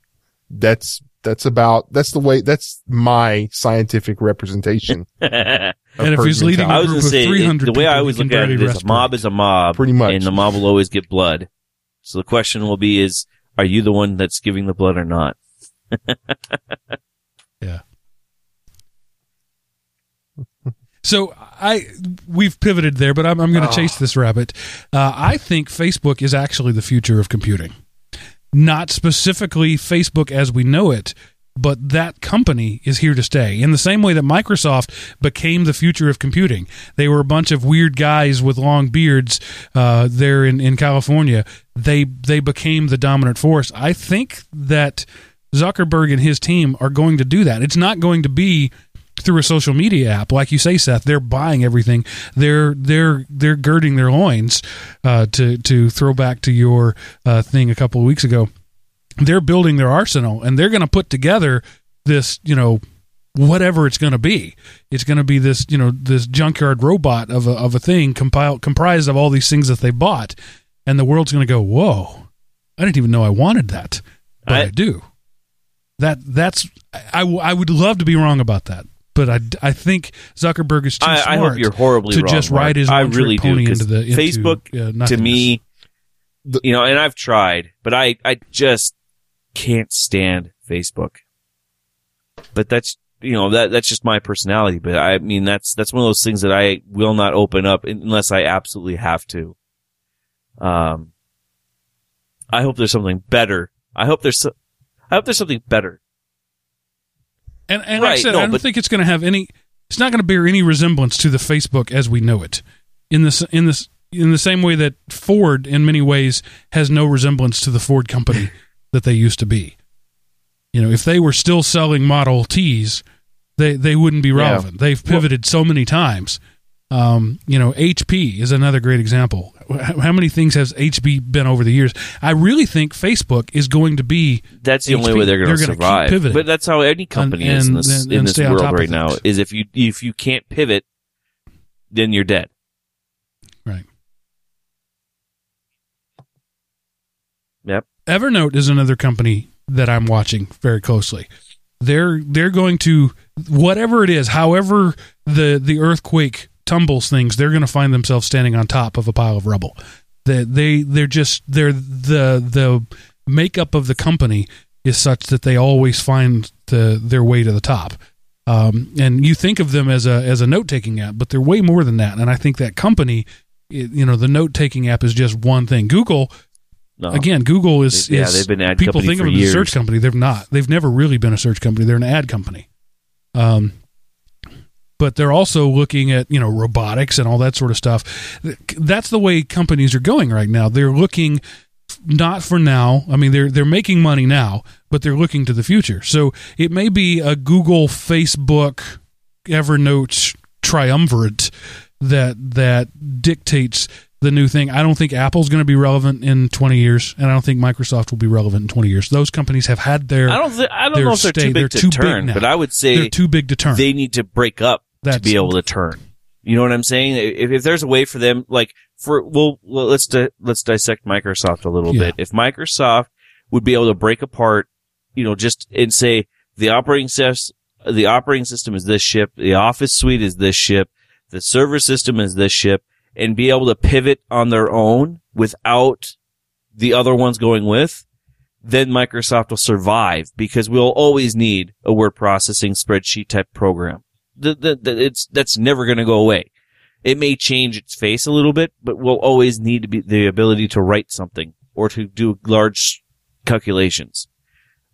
That's, that's about, that's the way, that's my scientific representation. And if he's leading I a was group going to of say, 300 the way I people, always he look at it barely is a mob is a mob. Pretty much. And the mob will always get blood. So the question will be is, are you the one that's giving the blood or not? Yeah. So I we've pivoted there, but I'm, I'm going to Oh. chase this rabbit. Uh, I think Facebook is actually the future of computing, not specifically Facebook as we know it, but that company is here to stay. In the same way that Microsoft became the future of computing, they were a bunch of weird guys with long beards uh, there in, in California. They they became the dominant force. I think that Zuckerberg and his team are going to do that. It's not going to be through a social media app, like you say, Seth. They're buying everything. They're they're they're girding their loins uh, to to throw back to your uh, thing a couple of weeks ago. They're building their arsenal, and they're going to put together this, you know, whatever it's going to be. It's going to be this, you know, this junkyard robot of a of a thing compiled comprised of all these things that they bought, and the world's going to go, whoa! I didn't even know I wanted that, but I, I- do. That that's I, I would love to be wrong about that, but I, I think Zuckerberg is too I, smart I hope you're horribly to wrong. just ride his I really do. into the into, Facebook uh, to me, The- you know, and I've tried, but I, I just can't stand Facebook. But that's, you know, that, that's just my personality. But I mean, that's, that's one of those things that I will not open up unless I absolutely have to. Um, I hope there's something better. I hope there's, so, I hope there's something better. And, and like I said, no, I don't but- think it's going to have any. It's not going to bear any resemblance to the Facebook as we know it. In this, in this, in the same way that Ford, in many ways, has no resemblance to the Ford company that they used to be. You know, if they were still selling Model Ts, they they wouldn't be Yeah. relevant. They've pivoted so many times. Um, you know, HP is another great example. How many things has HP been over the years? I really think Facebook is going to be That's the only way they're going to survive. But that's how any company And- is in this, and- in this world right now. Is if you if you can't pivot, then you're dead. right. Yep. Evernote is another company that I'm watching very closely. They're they're going to whatever it is, however the the earthquake tumbles things, they're going to find themselves standing on top of a pile of rubble. That they they're just they're the the makeup of the company is such that they always find the their way to the top. Um, and you think of them as a as a note taking app, but they're way more than that. And I think that company, it, you know, the note taking app is just one thing. Google No. again, Google is, They- yeah, is they've been ad people think of them as a search company. They're not. They've never really been a search company. They're an ad company. Um, but they're also looking at you know robotics and all that sort of stuff. That's the way companies are going right now. They're looking not for now. I mean, they're they're making money now, but they're looking to the future. So it may be a Google, Facebook, Evernote triumvirate that that dictates the new thing. I don't think Apple's going to be relevant in 20 years, and I don't think Microsoft will be relevant in 20 years. Those companies have had their I don't. Th- I don't know if they're stay- too they're big to too turn, now. but I would say they're too big to turn. they need to break up to be able to turn. You know what I'm saying? If, if there's a way for them, like for well, well let's di- let's dissect Microsoft a little Yeah. bit. If Microsoft would be able to break apart, you know, just and say the operating system, the operating system is this ship, the Office suite is this ship, the server system is this ship, and be able to pivot on their own without the other ones going with, then Microsoft will survive because we'll always need a word processing spreadsheet type program. The, the, the, it's, that's never going to go away. It may change its face a little bit, but we'll always need to be the ability to write something or to do large calculations.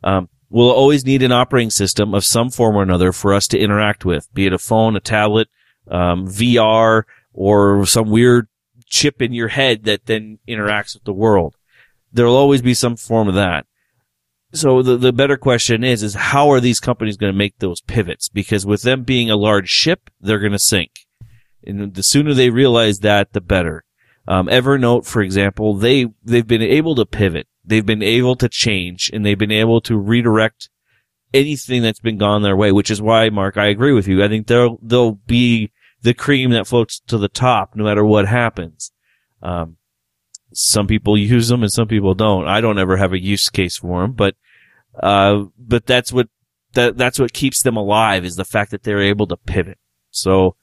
Um, we'll always need an operating system of some form or another for us to interact with, be it a phone, a tablet, um, VR, or some weird chip in your head that then interacts with the world. There'll always be some form of that. So the, the better question is, is how are these companies going to make those pivots? Because with them being a large ship, they're going to sink. And the sooner they realize that, the better. Um, Evernote, for example, they, they've been able to pivot. They've been able to change and they've been able to redirect anything that's been gone their way, which is why, Mark, I agree with you. I think they'll, they'll be the cream that floats to the top no matter what happens. Um, some people use them and some people don't. I don't ever have a use case for them, but, uh, but that's what, that, that's what keeps them alive is the fact that they're able to pivot. So,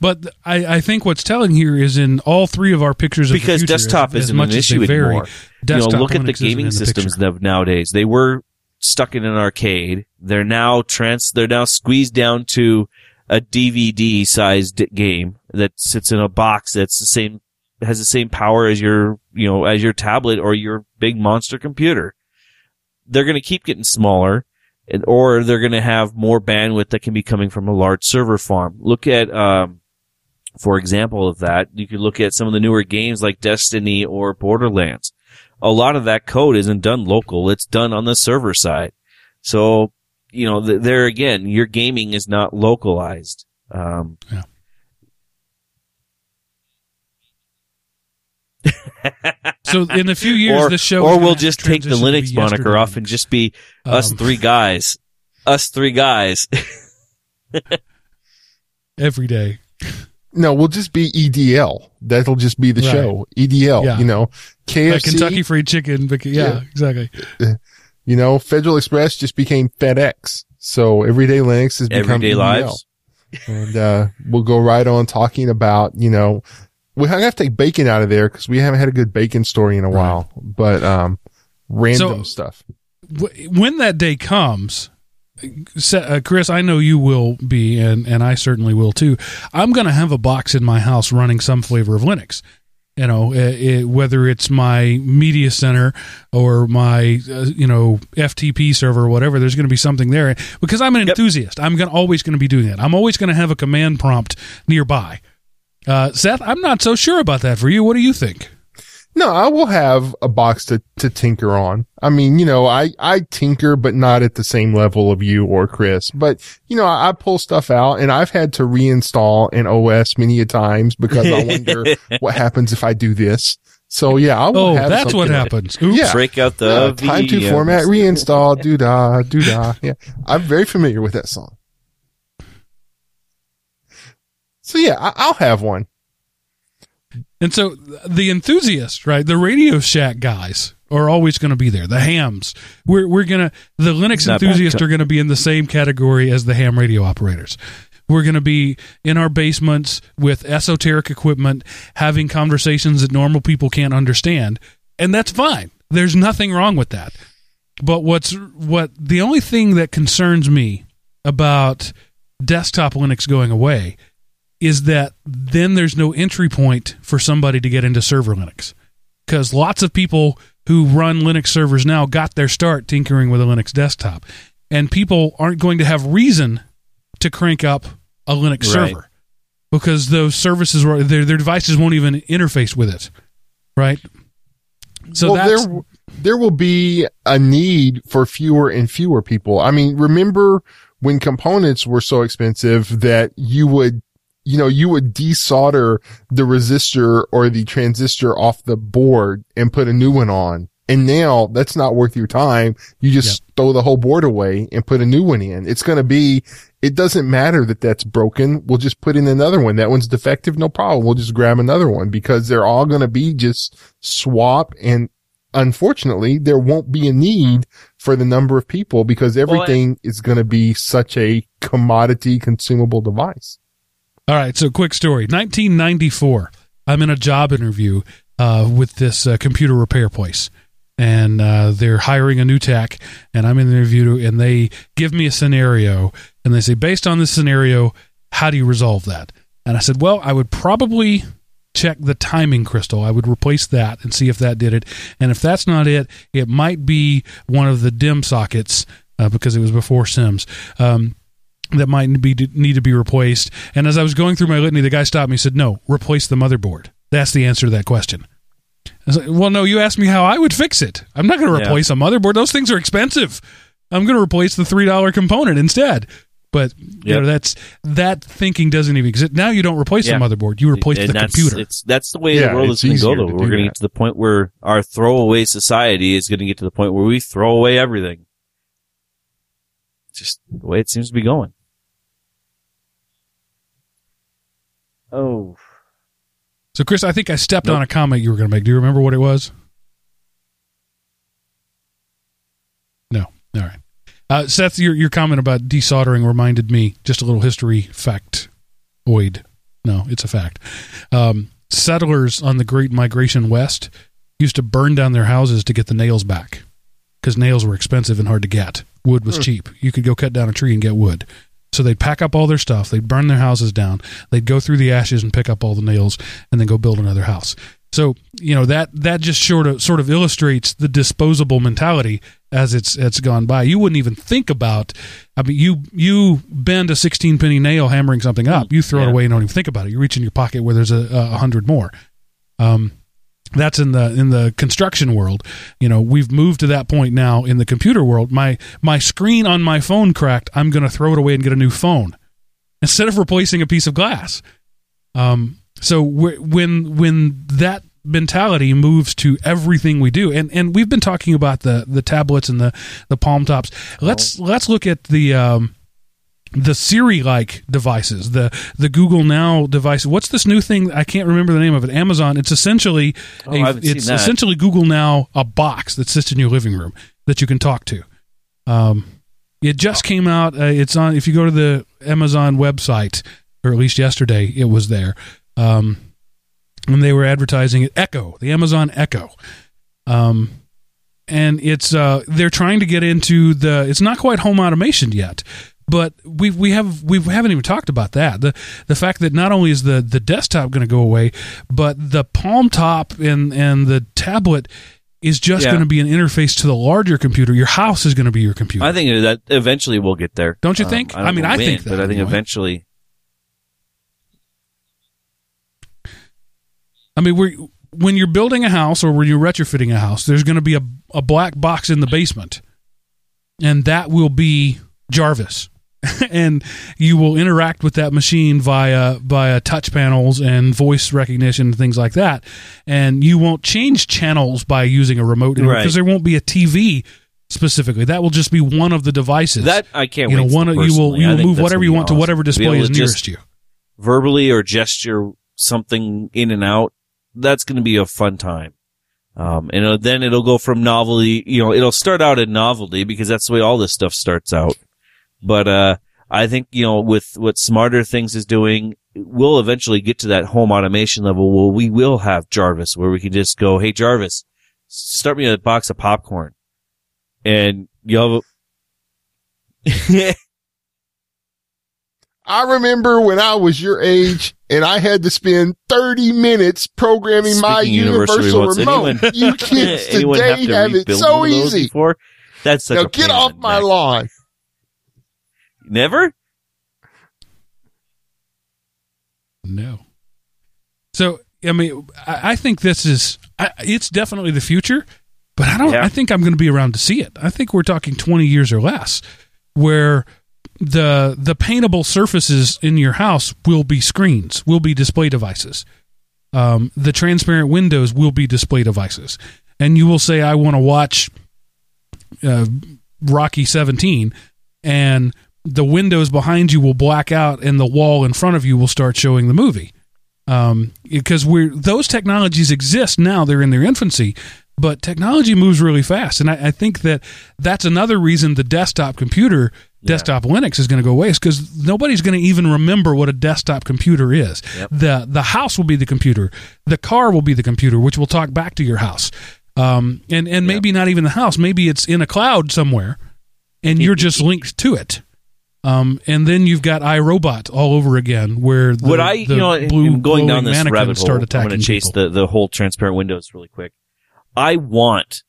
But I, I think what's telling here is in all three of our pictures of the because desktop as, as isn't much an as issue vary, anymore. You know, look at the gaming the systems of nowadays. They were stuck in an arcade. They're now trans. They're now squeezed down to a DVD sized game that sits in a box that's the same has the same power as your you know as your tablet or your big monster computer. They're going to keep getting smaller. And, or they're going to have more bandwidth that can be coming from a large server farm. Look at, um, for example of that, you could look at some of the newer games like Destiny or Borderlands. A lot of that code isn't done local. It's done on the server side. So, you know, th- there again, your gaming is not localized. Um, Yeah. So in a few years, or, this show, or we'll just take the Linux moniker off and just be us Um, three guys. Us three guys. every day. No, we'll just be EDL. That'll just be the Right. show. EDL. Yeah. You know, KFC. Like Kentucky Fried Chicken. bec- Yeah, Yeah. exactly. You know, Federal Express just became FedEx. So Everyday Linux has become Everyday EDL. lives. and uh, we'll go right on talking about you know we have to take bacon out of there because we haven't had a good bacon story in a Right. while but um random So- stuff Wh- When that day comes, Sa- uh, Chris, I know you will be, and, and I certainly will too. I'm going to have a box in my house running some flavor of Linux. You know, it, whether it's my media center or my uh, you know FTP server or whatever, there's going to be something there because I'm an Yep. enthusiast. I'm gonna, always going to be doing that. I'm always going to have a command prompt nearby. Uh, Seth, I'm not so sure about that for you. What do you think? No, I will have a box to, to tinker on. I mean, you know, I, I tinker, but not at the same level of you or Chris. But, you know, I, I pull stuff out and I've had to reinstall an OS many a times because I wonder what happens if I do this. So yeah, I will have. Oh, have that's what happens. Oops. Yeah. Break out the Yeah, time to format, reinstall, doo da, doo da. Yeah. I'm very familiar with that song. So yeah, I, I'll have one. And so the enthusiasts, right? The Radio Shack guys are always going to be there. The hams. We're we're going to the Linux Not enthusiasts are going to be in the same category as the ham radio operators. We're going to be in our basements with esoteric equipment having conversations that normal people can't understand, and that's fine. There's nothing wrong with that. But what's what the only thing that concerns me about desktop Linux going away is that then there's no entry point for somebody to get into server Linux. Because lots of people who run Linux servers now got their start tinkering with a Linux desktop. And people aren't going to have reason to crank up a Linux Right. server because those services, were- their, their devices won't even interface with it. Right? So well, that's. there, there will be a need for fewer and fewer people. I mean, remember when components were so expensive that you would, you know, you would desolder the resistor or the transistor off the board and put a new one on. And now that's not worth your time. You just throw the whole board away and put a new one in. It's going to be, it doesn't matter that that's broken. We'll just put in another one. That one's defective. No problem. We'll just grab another one because they're all going to be just swap. And unfortunately, there won't be a need for the number of people because everything is going to be such a commodity consumable device. All right, so quick story. 1994. I'm in a job interview uh, with this uh, computer repair place, and uh, they're hiring a new tech. And I'm in the interview, and they give me a scenario, and they say, based on this scenario, how do you resolve that? And I said, well, I would probably check the timing crystal. I would replace that and see if that did it. And if that's not it, it might be one of the DIMM sockets uh, because it was before SIMMs. Um, that might be need to be replaced. And as I was going through my litany, the guy stopped me and said, "No, replace the motherboard." That's the answer to that question. I was like, well, no, you asked me how I would fix it. I'm not going to Yeah. replace a motherboard. Those things are expensive. I'm going to replace the three dollar component instead. But you Yep. know that's that thinking doesn't even exist. Now you don't replace Yeah. the motherboard. You replace and the that's, computer. It's that's the way Yeah, the world is going to go. Though we're going to get to the point where our throwaway society is going to get to the point where we throw away everything. Just the way it seems to be going. Oh, So, Chris, I think I stepped Nope. on a comment you were going to make. Do you remember what it was? No. All right. Uh, Seth, your your comment about desoldering reminded me just a little history fact. Oid. No, it's a fact. Um, settlers on the Great Migration West used to burn down their houses to get the nails back because nails were expensive and hard to get. Wood was cheap. You could go cut down a tree and get wood. So they'd pack up all their stuff, they'd burn their houses down, they'd go through the ashes and pick up all the nails, and then go build another house. So you know that that just sort of sort of illustrates the disposable mentality as it's it's gone by. You wouldn't even think about. I mean, you you bend a sixteen penny nail hammering something up, you throw it away and don't even think about it. You reach in your pocket where there's a, a hundred more. Um, that's in the in the construction world. You know we've moved to that point now in the computer world. My my screen on my phone cracked i'm going to throw it away and get a new phone instead of replacing a piece of glass. Um so when when that mentality moves to everything we do and and we've been talking about the the tablets and the the palm tops. Let's let's look at the um the Siri like devices, the the Google Now device. What's this new thing? I can't remember the name of it. Amazon. It's essentially Oh, a, it's essentially Google Now, a box that sits in your living room that you can talk to. Um, it just came out. Uh, it's on. If you go to the Amazon website, or at least yesterday, it was there. Um, and they were advertising it. Echo, the Amazon Echo. Um, and it's uh, they're trying to get into the. It's not quite home automation yet, But we we have we haven't even talked about that. The the fact that not only is the the desktop going to go away, but the Palm Top and and the tablet is just Yeah. going to be an interface to the larger computer. Your house is going to be your computer. I think that eventually we'll get there. Don't you Um, think? don't I mean, I think that but I think anyway. eventually. I mean, we're, when you're building a house or when you're retrofitting a house, there's going to be a, a black box in the basement, and that will be Jarvis. and you will interact with that machine via via touch panels and voice recognition and things like that. And you won't change channels by using a remote because Right. there won't be a TV specifically. That will just be one of the devices. That I can't you know, one of- you will you will move whatever you want to awesome. whatever To be display able is nearest you. verbally or gesture something in and out. That's going to be a fun time. Um, and then it'll go from novelty, you know, it'll start out in novelty because that's the way all this stuff starts out. But, uh, I think, you know, with what Smarter Things is doing, we'll eventually get to that home automation level where we will have Jarvis, where we can just go, Hey, Jarvis, start me a box of popcorn. And you'll have, I remember when I was your age and I had to spend 30 minutes programming my Speaking of universal remotes, remote. anyone- you kids today have have it so one of those easy. Before? That's such Now a get off my neck. Never? No. So I mean, I, I think this is I, it's definitely the future, but I don't. Yeah. I think I'm going to be around to see it. I think we're talking 20 years or less, where the the paintable surfaces in your house will be screens, will be display devices. Um, the transparent windows will be display devices, and you will say, "I want to watch uh, Rocky 17," and the windows behind you will black out, and the wall in front of you will start showing the movie. Um, because we're those technologies exist now; they're in their infancy, but technology moves really fast, and I, I think that that's another reason the desktop computer, desktop Linux, is going to go away, is because nobody's going to even remember what a desktop computer is. Yep. the The house will be the computer, the car will be the computer, which will talk back to your house, um, and and maybe not even the house, maybe it's in a cloud somewhere, and you're just linked to it. Um, and then you've got iRobot all over again, where the, Would I, the you know, blue going down this rabbit start hole, I'm going to chase people. the, the whole transparent windows really quick. I want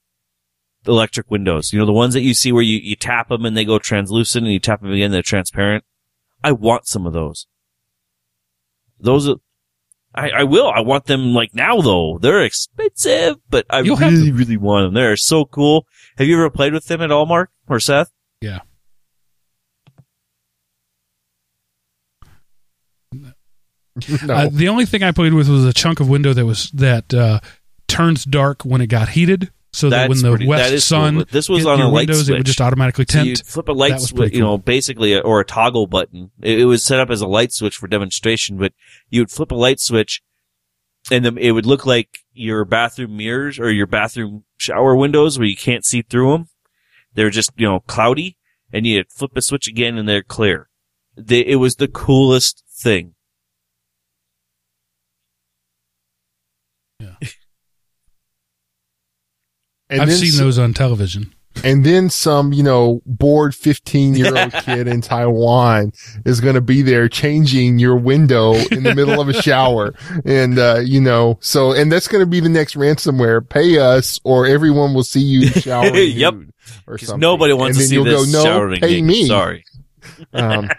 electric windows. You know, the ones that you see where you, you tap them and they go translucent and you tap them again, they're transparent. I want some of those. Those are, I, I will. I want them like now though. They're expensive, but I You'll really, really want them. They're so cool. Have you ever played with them at all, Mark or Seth? Yeah. No. Uh, the only thing I played with was a chunk of window that was that uh, turns dark when it got heated, so that when the pretty- west is cool, sun this was hit on your a light windows, it would just automatically So tint. you flip a light switch, pretty you know, basically, a, or a toggle button. It, it was set up as a light switch for demonstration, but you would flip a light switch and then it would look like your bathroom mirrors or your bathroom shower windows where you can't see through them. They're just, you know, cloudy and you flip a switch again and they're clear. They, it was the coolest thing. And I've seen s- those on television. And then some, you know, bored 15 year old kid in Taiwan is going to be there changing your window in the middle of a shower. And, uh, you know, so, and that's going to be the next ransomware. Pay us or everyone will see you showering Yep. or Because something. nobody wants and to see you'll this go, no, showering pay me. Sorry. Um,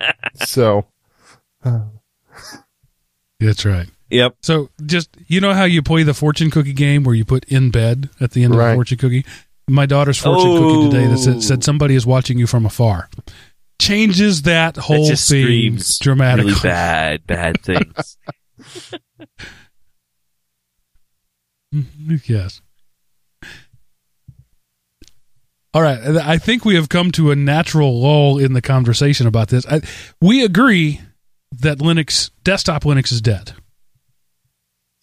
so, uh, That's right. Yep. So just you know how you play the fortune cookie game where you put in bed at the end of Right. the fortune cookie. My daughter's fortune cookie today that said, Oh. said somebody is watching you from afar. Changes that That whole just thing dramatically. really bad, bad things. Mm-hmm. yes. All right. I think we have come to a natural lull in the conversation about this. I, we agree that Linux, desktop Linux is dead.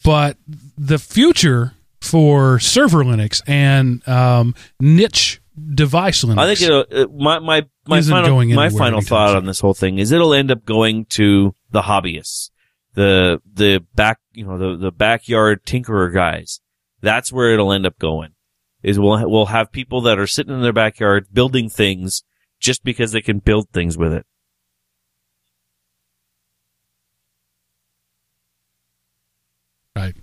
But the future for server Linux and um, niche device Linux. I think it'll, uh, my my my final my final thought on this whole thing is it'll end up going to the hobbyists, the the back you know the the backyard tinkerer guys. That's where it'll end up going. Is we'll we'll have people that are sitting in their backyard building things just because they can build things with it. Right.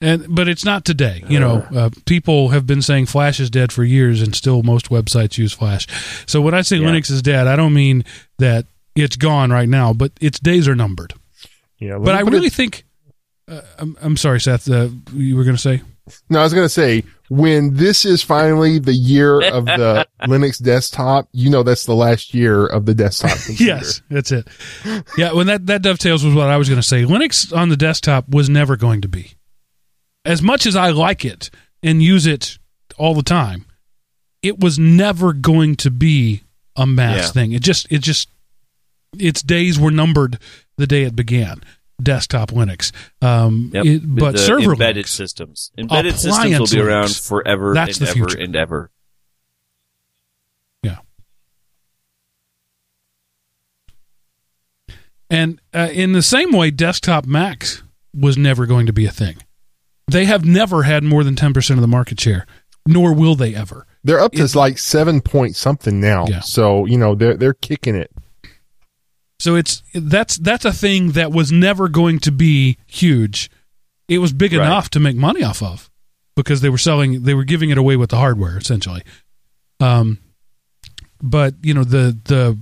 And but it's not today. You know, uh, people have been saying Flash is dead for years, and still most websites use Flash. So when I say yeah. Linux is dead, I don't mean that it's gone right now, but its days are numbered. Yeah, but I really think. Uh, I'm, I'm sorry, Seth. Uh, you were going to say no, I was going to say when this is finally the year of the Linux desktop, you know that's the last year of the desktop computer. Yes, that's it. Yeah, when that that dovetails with what I was going to say. Linux on the desktop was never going to be. As much as I like it and use it all the time, it was never going to be a mass Yeah. thing. It just it just its days were numbered the day it began. Desktop Linux, um, Yep. it- but server embedded Linux, systems, embedded systems will Appliance be around forever That's and the ever future. and ever. Yeah. And uh, in the same way, desktop Macs was never going to be a thing. They have never had more than 10% of the market share, nor will they ever. They're up to like seven point something now. Yeah. So, you know, they're, they're kicking it. So it's that's that's a thing that was never going to be huge. It was big Right. enough to make money off of because they were selling they were giving it away with the hardware essentially. Um but you know the the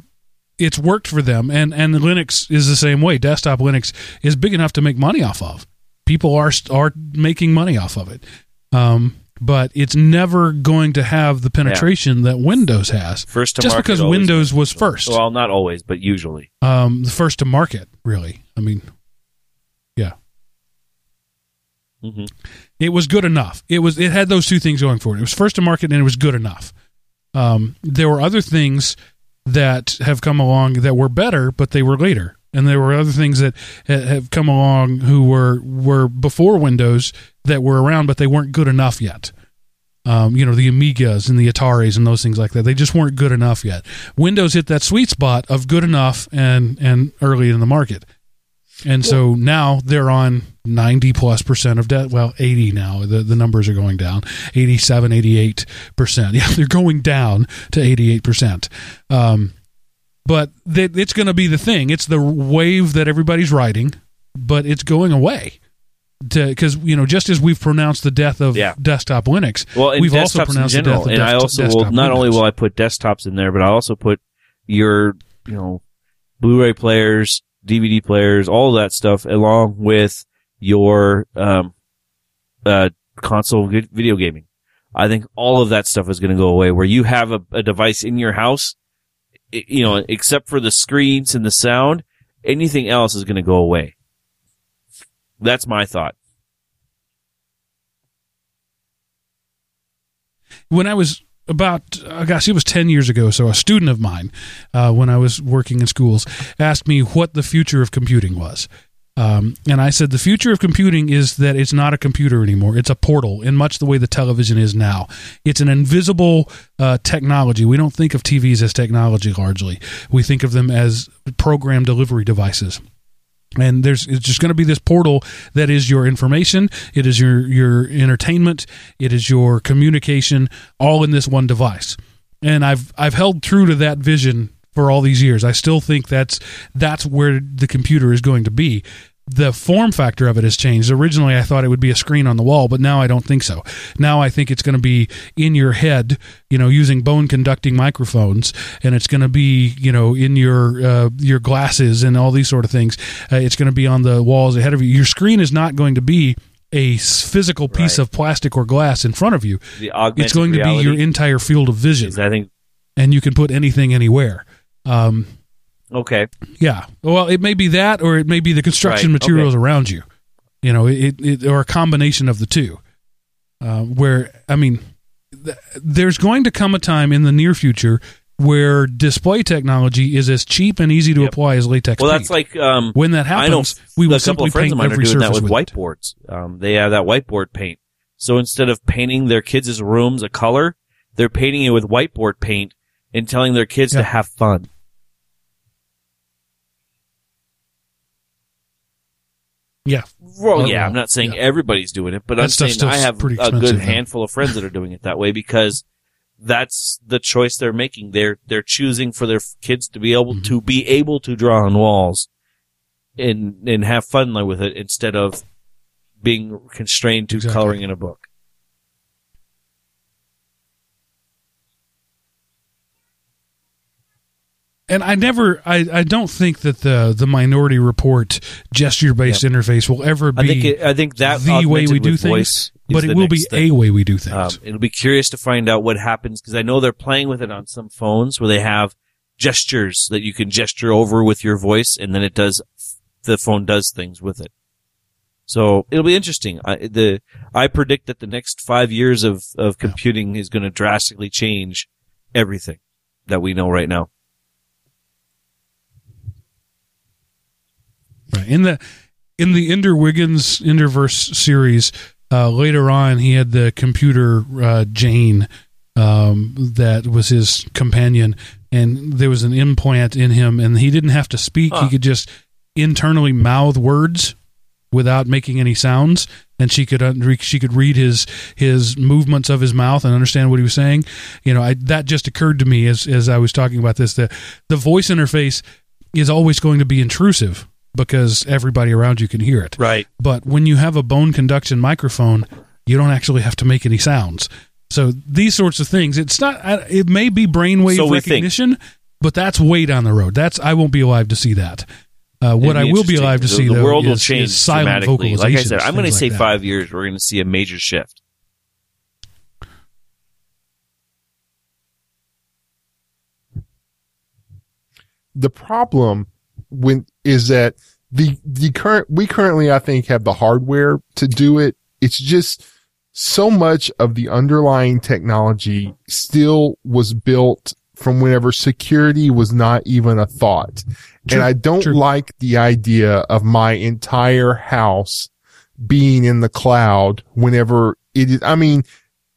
it's worked for them and and Linux is the same way. Desktop Linux is big enough to make money off of. People are are making money off of it. Um but it's never going to have the penetration that Windows has. First to Just market because Windows was first. Well, not always, but usually. um, the first to market, really. I mean, yeah, hmm it was good enough. It was it had those two things going for it. It was first to market and it was good enough. Um, there were other things that have come along that were better, but they were later, and there were other things that have come along who were were before Windows that were around, but they weren't good enough yet. Um, you know, the Amigas and the Ataris and those things like that. They just weren't good enough yet. Windows hit that sweet spot of good enough and and early in the market. And so now they're on 90 plus percent of debt. Well, 80 now. The, the numbers are going down 87, 88 percent. Yeah, they're going down to 88 percent. Um, but th- it's going to be the thing. It's the wave that everybody's riding, but it's going away. Because, you know, just as we've pronounced the death of Yeah. desktop Linux, Well, we've also pronounced the death of and I dest- also will not only will I put desktops in there, but I also put your you know Blu-ray players, DVD players, all that stuff, along with your um, uh, console video gaming. I think all of that stuff is going to go away. Where you have a, a device in your house, i- you know, except for the screens and the sound, anything else is going to go away. That's my thought. when I was about, uh, gosh, it was 10 years ago. So a student of mine, uh, when I was working in schools, asked me what the future of computing was. Um, and I said, the future of computing is that it's not a computer anymore. It's a portal in much the way the television is now. It's an invisible uh, technology. We don't think of TVs as technology largely, we think of them as program delivery devices and there's it's just going to be this portal that is your information it is your your entertainment it is your communication all in this one device and i've i've held true to that vision for all these years i still think that's that's where the computer is going to be the form factor of it has changed. Originally, I thought it would be a screen on the wall, but now I don't think so. Now I think it's going to be in your head, you know, using bone conducting microphones, and it's going to be, you know, in your uh, your glasses and all these sort of things. Uh, it's going to be on the walls ahead of you. Your screen is not going to be a physical piece Right. of plastic or glass in front of you. It's going to be your entire field of vision, I think, and you can put anything anywhere. Um, okay. yeah. Well, it may be that, or it may be the construction Right, materials around you. You know, it, it or a combination of the two. Uh, where I mean, th- there's going to come a time in the near future where display technology is as cheap and easy to Yep. apply as latex. Well, paint. that's like um, when that happens, we will simply paint of mine are every doing that with with whiteboards. Um, they have that whiteboard paint. So instead of painting their kids' rooms a color, they're painting it with whiteboard paint and telling their kids Yeah. to have fun. Yeah. Well, yeah, I'm not saying yeah. everybody's doing it, but That I'm saying I have a good though. handful of friends that are doing it that way because that's the choice they're making. They're they're choosing for their kids to be able Mhm. to be able to draw on walls and and have fun with it instead of being constrained to Exactly. coloring in a book. And I never, I, I don't think that the the Minority Report gesture based interface will ever be I think it, I think that the way we do things, but it will be thing. a way we do things. Um, it'll be curious to find out what happens because I know they're playing with it on some phones where they have gestures that you can gesture over with your voice, and then it does the phone does things with it. So it'll be interesting. I, the I predict that the next five years of of computing is going to drastically change everything that we know right now. Right. In the in the Ender Wiggins Enderverse series, uh, later on he had the computer uh, Jane um, that was his companion, and there was an implant in him, and he didn't have to speak; Huh. he could just internally mouth words without making any sounds, and she could un- she could read his his movements of his mouth and understand what he was saying. You know, I, that just occurred to me as as I was talking about this. that the voice interface is always going to be intrusive because everybody around you can hear it. Right. But when you have a bone conduction microphone, you don't actually have to make any sounds. So these sorts of things, it's not. It may be brainwave So we think. recognition, but that's way down the road. That's I won't be alive to see that. Uh, what I It'll be alive to The- see the though world will change is silent dramatically. Like I said, I'm going to say like five years. We're going to see a major shift. the problem when is that the the current we currently I think have the hardware to do it. It's just so much of the underlying technology still was built from whenever security was not even a thought. True, and I don't true. like the idea of my entire house being in the cloud whenever it is, I mean,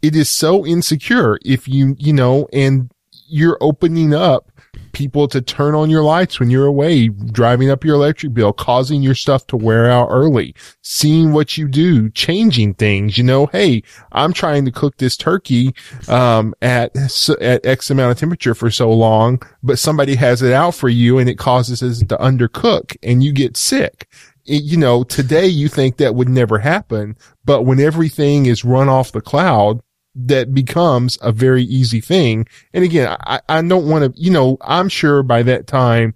it is so insecure if you, you know, and you're opening up people to turn on your lights when you're away, driving up your electric bill, causing your stuff to wear out early, seeing what you do, changing things, you know, hey, I'm trying to cook this turkey, um, at, at X amount of temperature for so long, but somebody has it out for you and it causes it to undercook and you get sick. You know, today you think that would never happen, but when everything is run off the cloud, that becomes a very easy thing. And again, I, I don't want to, you know, I'm sure by that time,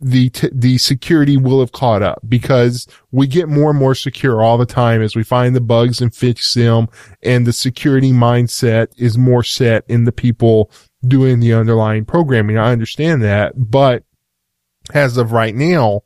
the, t- the security will have caught up because we get more and more secure all the time as we find the bugs and fix them. And the security mindset is more set in the people doing the underlying programming. I understand that, but as of right now,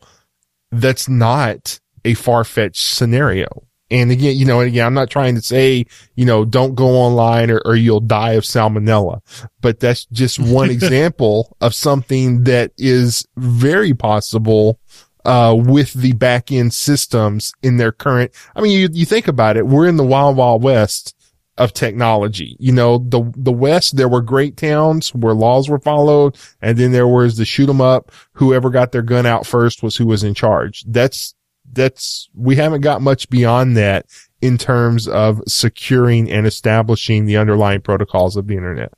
that's not a far-fetched scenario. And again, you know, and again, I'm not trying to say, you know, don't go online or, or you'll die of salmonella, but that's just one example of something that is very possible, uh, with the back end systems in their current. I mean, you, you think about it, we're in the wild, wild west of technology. You know, the, the West, there were great towns where laws were followed. And then there was the shoot 'em up. Whoever got their gun out first was who was in charge. That's, that's, we haven't got much beyond that in terms of securing and establishing the underlying protocols of the internet.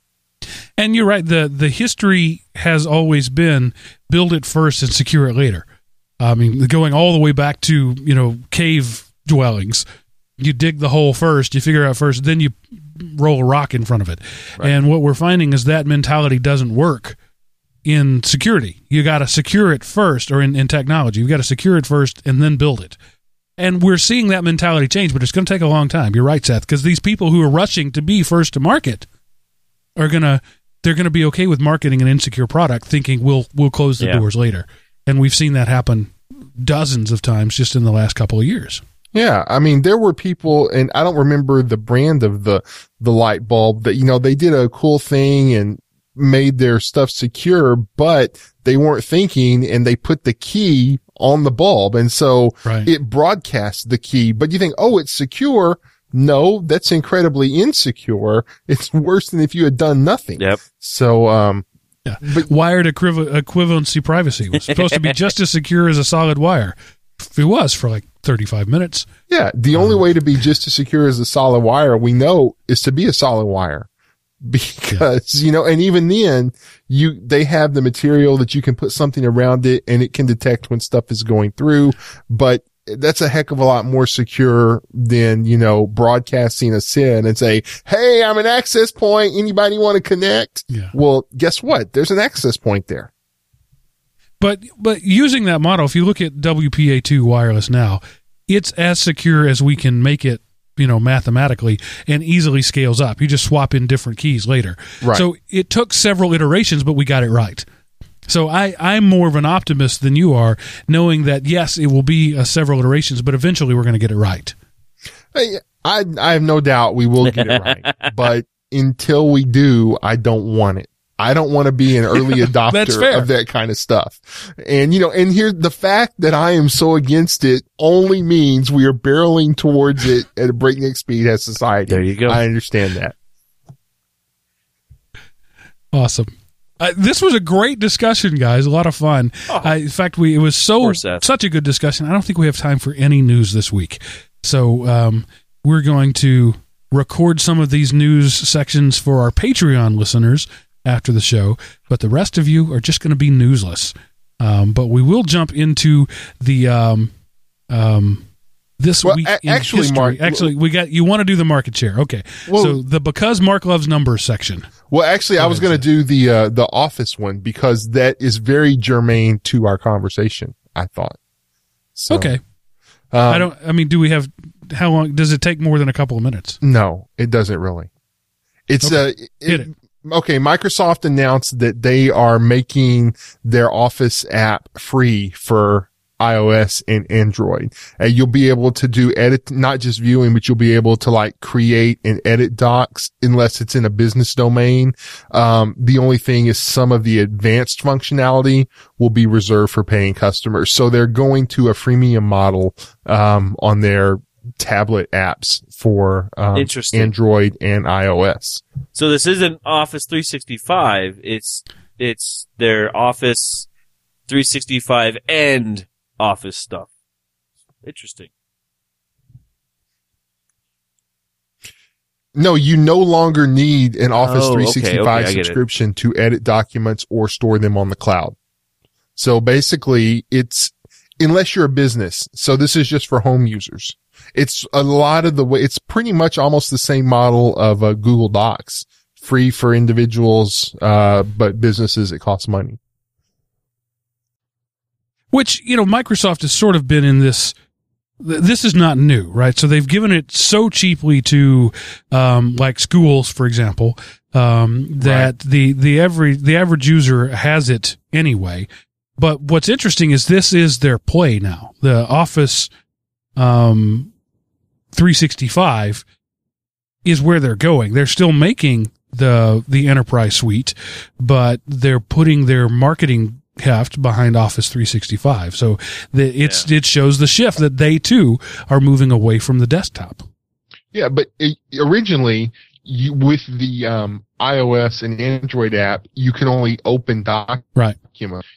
And you're right. The the history has always been build it first and secure it later. I mean, going all the way back to you know cave dwellings. You dig the hole first, you figure out first, then you roll a rock in front of it. And what we're finding is that mentality doesn't work in security. You got to secure it first, or in, in technology, you got to secure it first and then build it. And we're seeing that mentality change, but it's going to take a long time. You're right, Seth, because these people who are rushing to be first to market are gonna they're gonna be okay with marketing an insecure product, thinking we'll we'll close the Yeah. doors later. And we've seen that happen dozens of times just in the last couple of years. Yeah, I mean, there were people, and I don't remember the brand of the the light bulb that you know they did a cool thing and made their stuff secure, but they weren't thinking, and they put the key on the bulb, and so Right. it broadcasts the key. But you think, oh, it's secure. No, that's incredibly insecure. It's worse than if you had done nothing. Yep. So, um, Yeah. But- Wired equiv- equivalency privacy was supposed to be just as secure as a solid wire. It was for like 35 minutes. Yeah, the only way to be just as secure as a solid wire we know is to be a solid wire. Because, you know, and even then you, they have the material that you can put something around it and it can detect when stuff is going through. But that's a heck of a lot more secure than, you know, broadcasting a SIN and say, Hey, I'm an access point. Anybody want to connect? Yeah. Well, guess what? There's an access point there. But but using that model, if you look at WPA2 wireless now, it's as secure as we can make it, you know, mathematically and easily scales up. You just swap in different keys later. Right. So it took several iterations, but we got it right. So I, I'm more of an optimist than you are, knowing that yes, it will be uh, several iterations, but eventually we're going to get it right. Hey, I, I have no doubt we will get it right, but until we do, I don't want it. I don't want to be an early adopter of that kind of stuff. And, you know, and here, the fact that I am so against it only means we are barreling towards it at a breakneck speed as society. There you go. I understand that. Awesome. Uh, this was a great discussion, guys. A lot of fun. Uh, in fact, we it was so such a good discussion. I don't think we have time for any news this week, so um, we're going to record some of these news sections for our Patreon listeners after the show. But the rest of you are just going to be newsless. Um, but we will jump into the um, um, this Well, week a- actually, history. Mark- actually, we got you want to do the market share. Okay, Well- so the because Mark loves numbers section. Well, actually, I was going to do the, uh, the office one because that is very germane to our conversation. I thought. So, Okay. um, I don't. I mean, do we have? How long does it take? More than a couple of minutes? No, it doesn't really. It's Okay. uh, Hit it, okay. Microsoft announced that they are making their Office app free for iOS and Android. And you'll be able to do edit, not just viewing, but you'll be able to like create and edit docs unless it's in a business domain. Um, the only thing is some of the advanced functionality will be reserved for paying customers. So they're going to a freemium model, um, on their tablet apps for, um, Android and iOS. So this isn't Office 365. It's it's their Office 365 and Office stuff. Interesting. No, you no longer need an Office Oh, okay, 365 okay, I subscription to edit documents or store them on the cloud. So basically it's, unless you're a business. So this is just for home users. It's a lot of the way, it's pretty much almost the same model of uh, Google Docs. Free for individuals, uh, but businesses it costs money. Which you know, Microsoft has sort of been in this. This is not new, right? So they've given it so cheaply to, um, like schools, for example, um, that the the every the average user has it anyway. But what's interesting is this is their play now. The Office, um, 365 is where they're going. They're still making the the enterprise suite, but they're putting their marketing heft behind Office 365. So the, it's it shows the shift that they too are moving away from the desktop. Yeah, but it, originally, you, with the um, iOS and Android app, you can only open documents. Right.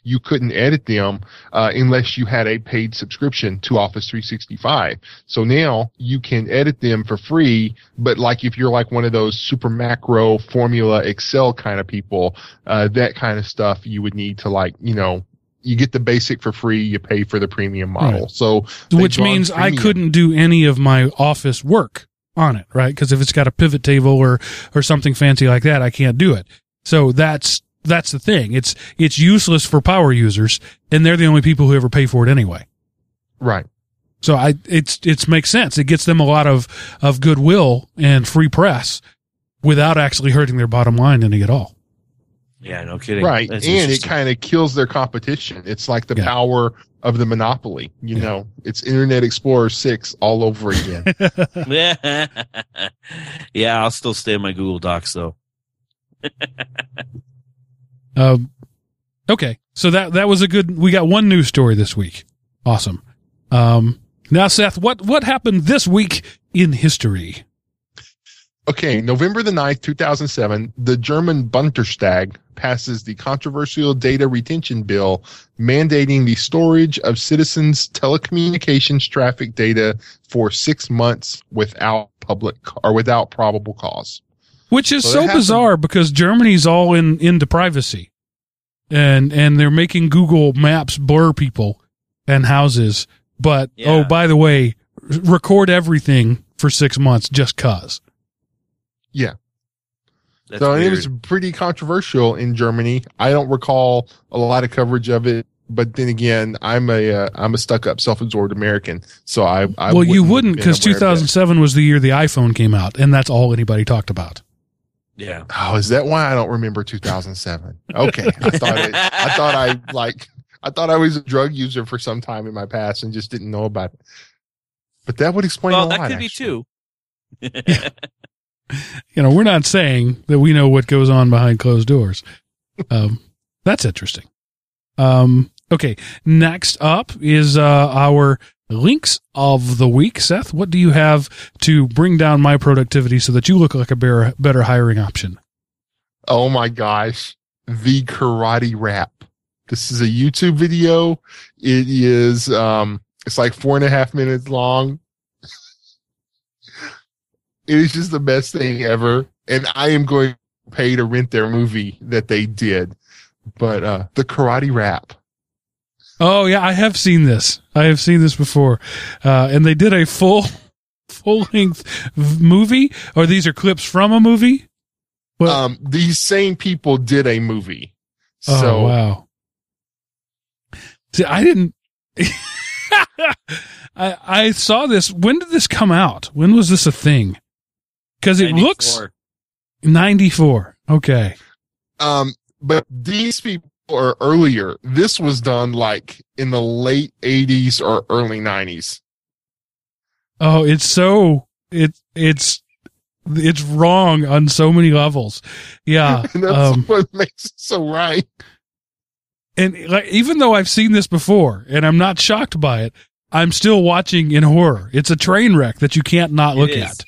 You couldn't edit them uh, unless you had a paid subscription to Office 365. So now you can edit them for free, but like if you're like one of those super macro formula Excel kind of people, uh, that kind of stuff you would need to like, you know, you get the basic for free, you pay for the premium model. Right. So Which means I couldn't do any of my office work on it, right? Because if it's got a pivot table or or something fancy like that, I can't do it. So that's that's the thing. It's it's useless for power users, and they're the only people who ever pay for it anyway. Right. So I it's it's makes sense. It gets them a lot of of goodwill and free press without actually hurting their bottom line any at all. Yeah, no kidding. Right. That's and it kind of kills their competition. It's like the Yeah. power of the monopoly. You Yeah. know, it's Internet Explorer 6 all over again. yeah, I'll still stay in my Google Docs though. Um, okay, so that that was a good. We got one news story this week. Awesome. Um, now, Seth, what what happened this week in history? Okay. November the 9th, 2007, the German Bundestag passes the controversial data retention bill mandating the storage of citizens' telecommunications traffic data for six months without public or without probable cause. Which is Well, so that happened- bizarre because Germany's all in into privacy, and and they're making Google Maps blur people and houses but oh, Yeah. oh, by the way, record everything for six months just cause. That's so and it was pretty controversial in Germany. I don't recall a lot of coverage of it, but then again, I'm a uh, I'm a stuck up, self absorbed American, so I, I well, you wouldn't because aware of that. 2007 was the year the iPhone came out, and that's all anybody talked about. yeah. Oh, is that why I don't remember 2007? Okay, I thought it, I thought I like I thought I was a drug user for some time in my past and just didn't know about it. But that would explain Well, a that lot. could be actually. too. You know, we're not saying that we know what goes on behind closed doors. Um, that's interesting. Um, okay, next up is uh, our links of the week. Seth, what do you have to bring down my productivity so that you look like a better, better hiring option? Oh my gosh. The karate rap. This is a YouTube video. It is, um, it's like four and a half minutes long. It is just the best thing ever. And I am going to pay to rent their movie that they did. But, uh, the karate rap. Oh yeah, I have seen this. I have seen this before, uh, and they did a full, full length movie, or these are clips from a movie. Well, Um, these same people did a movie. oh So wow! See, I didn't. I I saw this. When did this come out? When was this a thing? Because it looks 94. Okay. Um, but these people are earlier. This was done like in the late eighties or early nineties. Oh, it's so it it's it's wrong on so many levels. Yeah. And that's um, what makes it so right. and like even though I've seen this before and I'm not shocked by it, I'm still watching in horror. It's a train wreck that you can't not look at.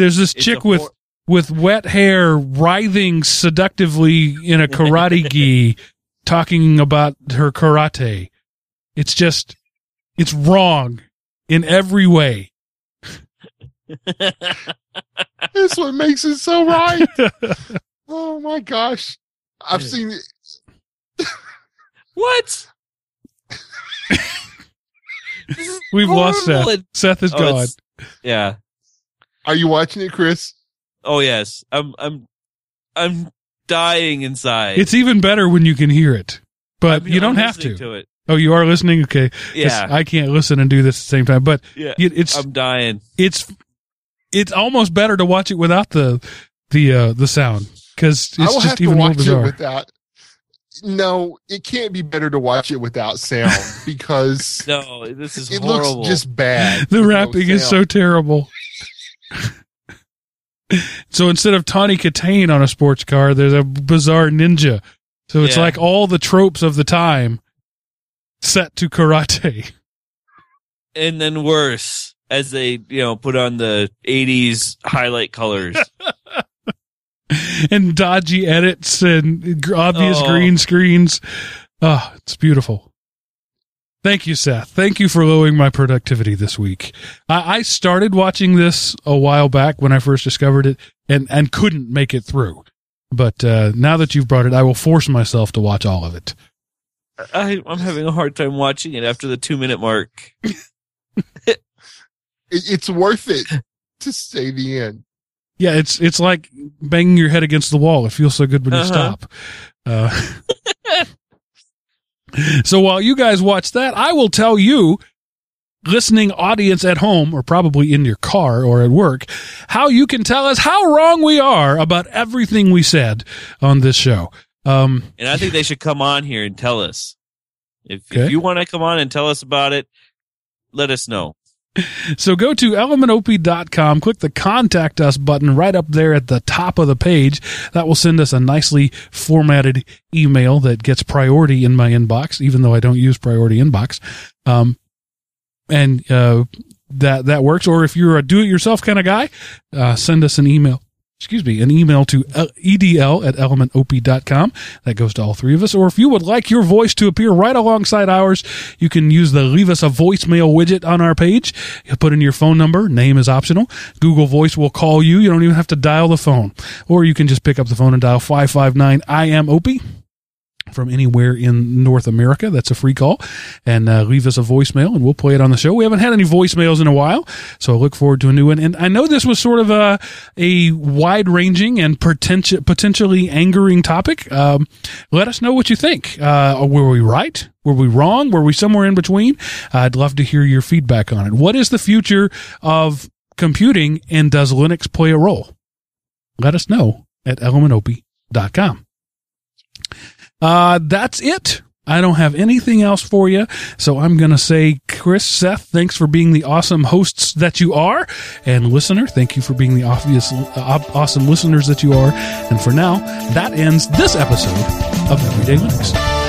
There's this It's chick with hor- with wet hair writhing seductively in a karate gi talking about her karate. It's just it's wrong in every way. That's what makes it so right. Oh my gosh. I've seen it. what? We've lost. Seth. Seth is oh, gone. Yeah. Are you watching it, Chris? Oh yes. I'm. I'm. I'm dying inside. It's even better when you can hear it. But I'm- you don't I'm have to. to it. Oh, you are listening? Okay. Yeah. I can't listen and do this at the same time. But yeah. it's I'm dying. it's it's almost better to watch it without the the uh the sound because it's just have to even more watch it bizarre. without. No, it can't be better to watch it without sound because No, this is it horrible. looks just bad. the with no rapping is so terrible. so instead of Tawny Kitaen on a sports car, there's a bizarre ninja. So it's Yeah. like all the tropes of the time set to karate. and then worse as they, you know, put on the '80s highlight colors. and dodgy edits and obvious Oh. green screens. Ah, it's beautiful. Thank you, Seth. Thank you for lowering my productivity this week. I, I started watching this a while back when I first discovered it and, and couldn't make it through. But uh, now that you've brought it, I will force myself to watch all of it. I, I'm having a hard time watching it after the two minute mark. It, it's worth it to say the end. Yeah, it's it's like banging your head against the wall. It feels so good when you Uh-huh. stop. Uh, so while you guys watch that, I will tell you, listening audience at home or probably in your car or at work, how you can tell us how wrong we are about everything we said on this show. Um, And I think they should come on here and tell us. If, Okay. if you want to come on and tell us about it, let us know. So go to elementop.com, click the contact us button right up there at the top of the page. That will send us a nicely formatted email that gets priority in my inbox, even though I don't use priority inbox. Um, and, uh, that, that works. Or if you're a do it yourself kind of guy, uh, send us an email. Excuse me, an email to edl at elementop.com. That goes to all three of us. Or if you would like your voice to appear right alongside ours, you can use the leave us a voicemail widget on our page. You put in your phone number, name is optional. Google Voice will call you. You don't even have to dial the phone. Or you can just pick up the phone and dial 559 I am Opie. From anywhere in North America. That's a free call. And uh, leave us a voicemail and we'll play it on the show. We haven't had any voicemails in a while, so I look forward to a new one. And I know this was sort of a, a wide ranging and potenti- potentially angering topic. Um, let us know what you think. Uh, were we right? Were we wrong? Were we somewhere in between? I'd love to hear your feedback on it. What is the future of computing and does Linux play a role? Let us know at elementop.com. Uh, that's it. I don't have anything else for you. So I'm going to say, Chris, Seth, thanks for being the awesome hosts that you are. And listener, thank you for being the obvious, uh, awesome listeners that you are. And for now, that ends this episode of Everyday Linux.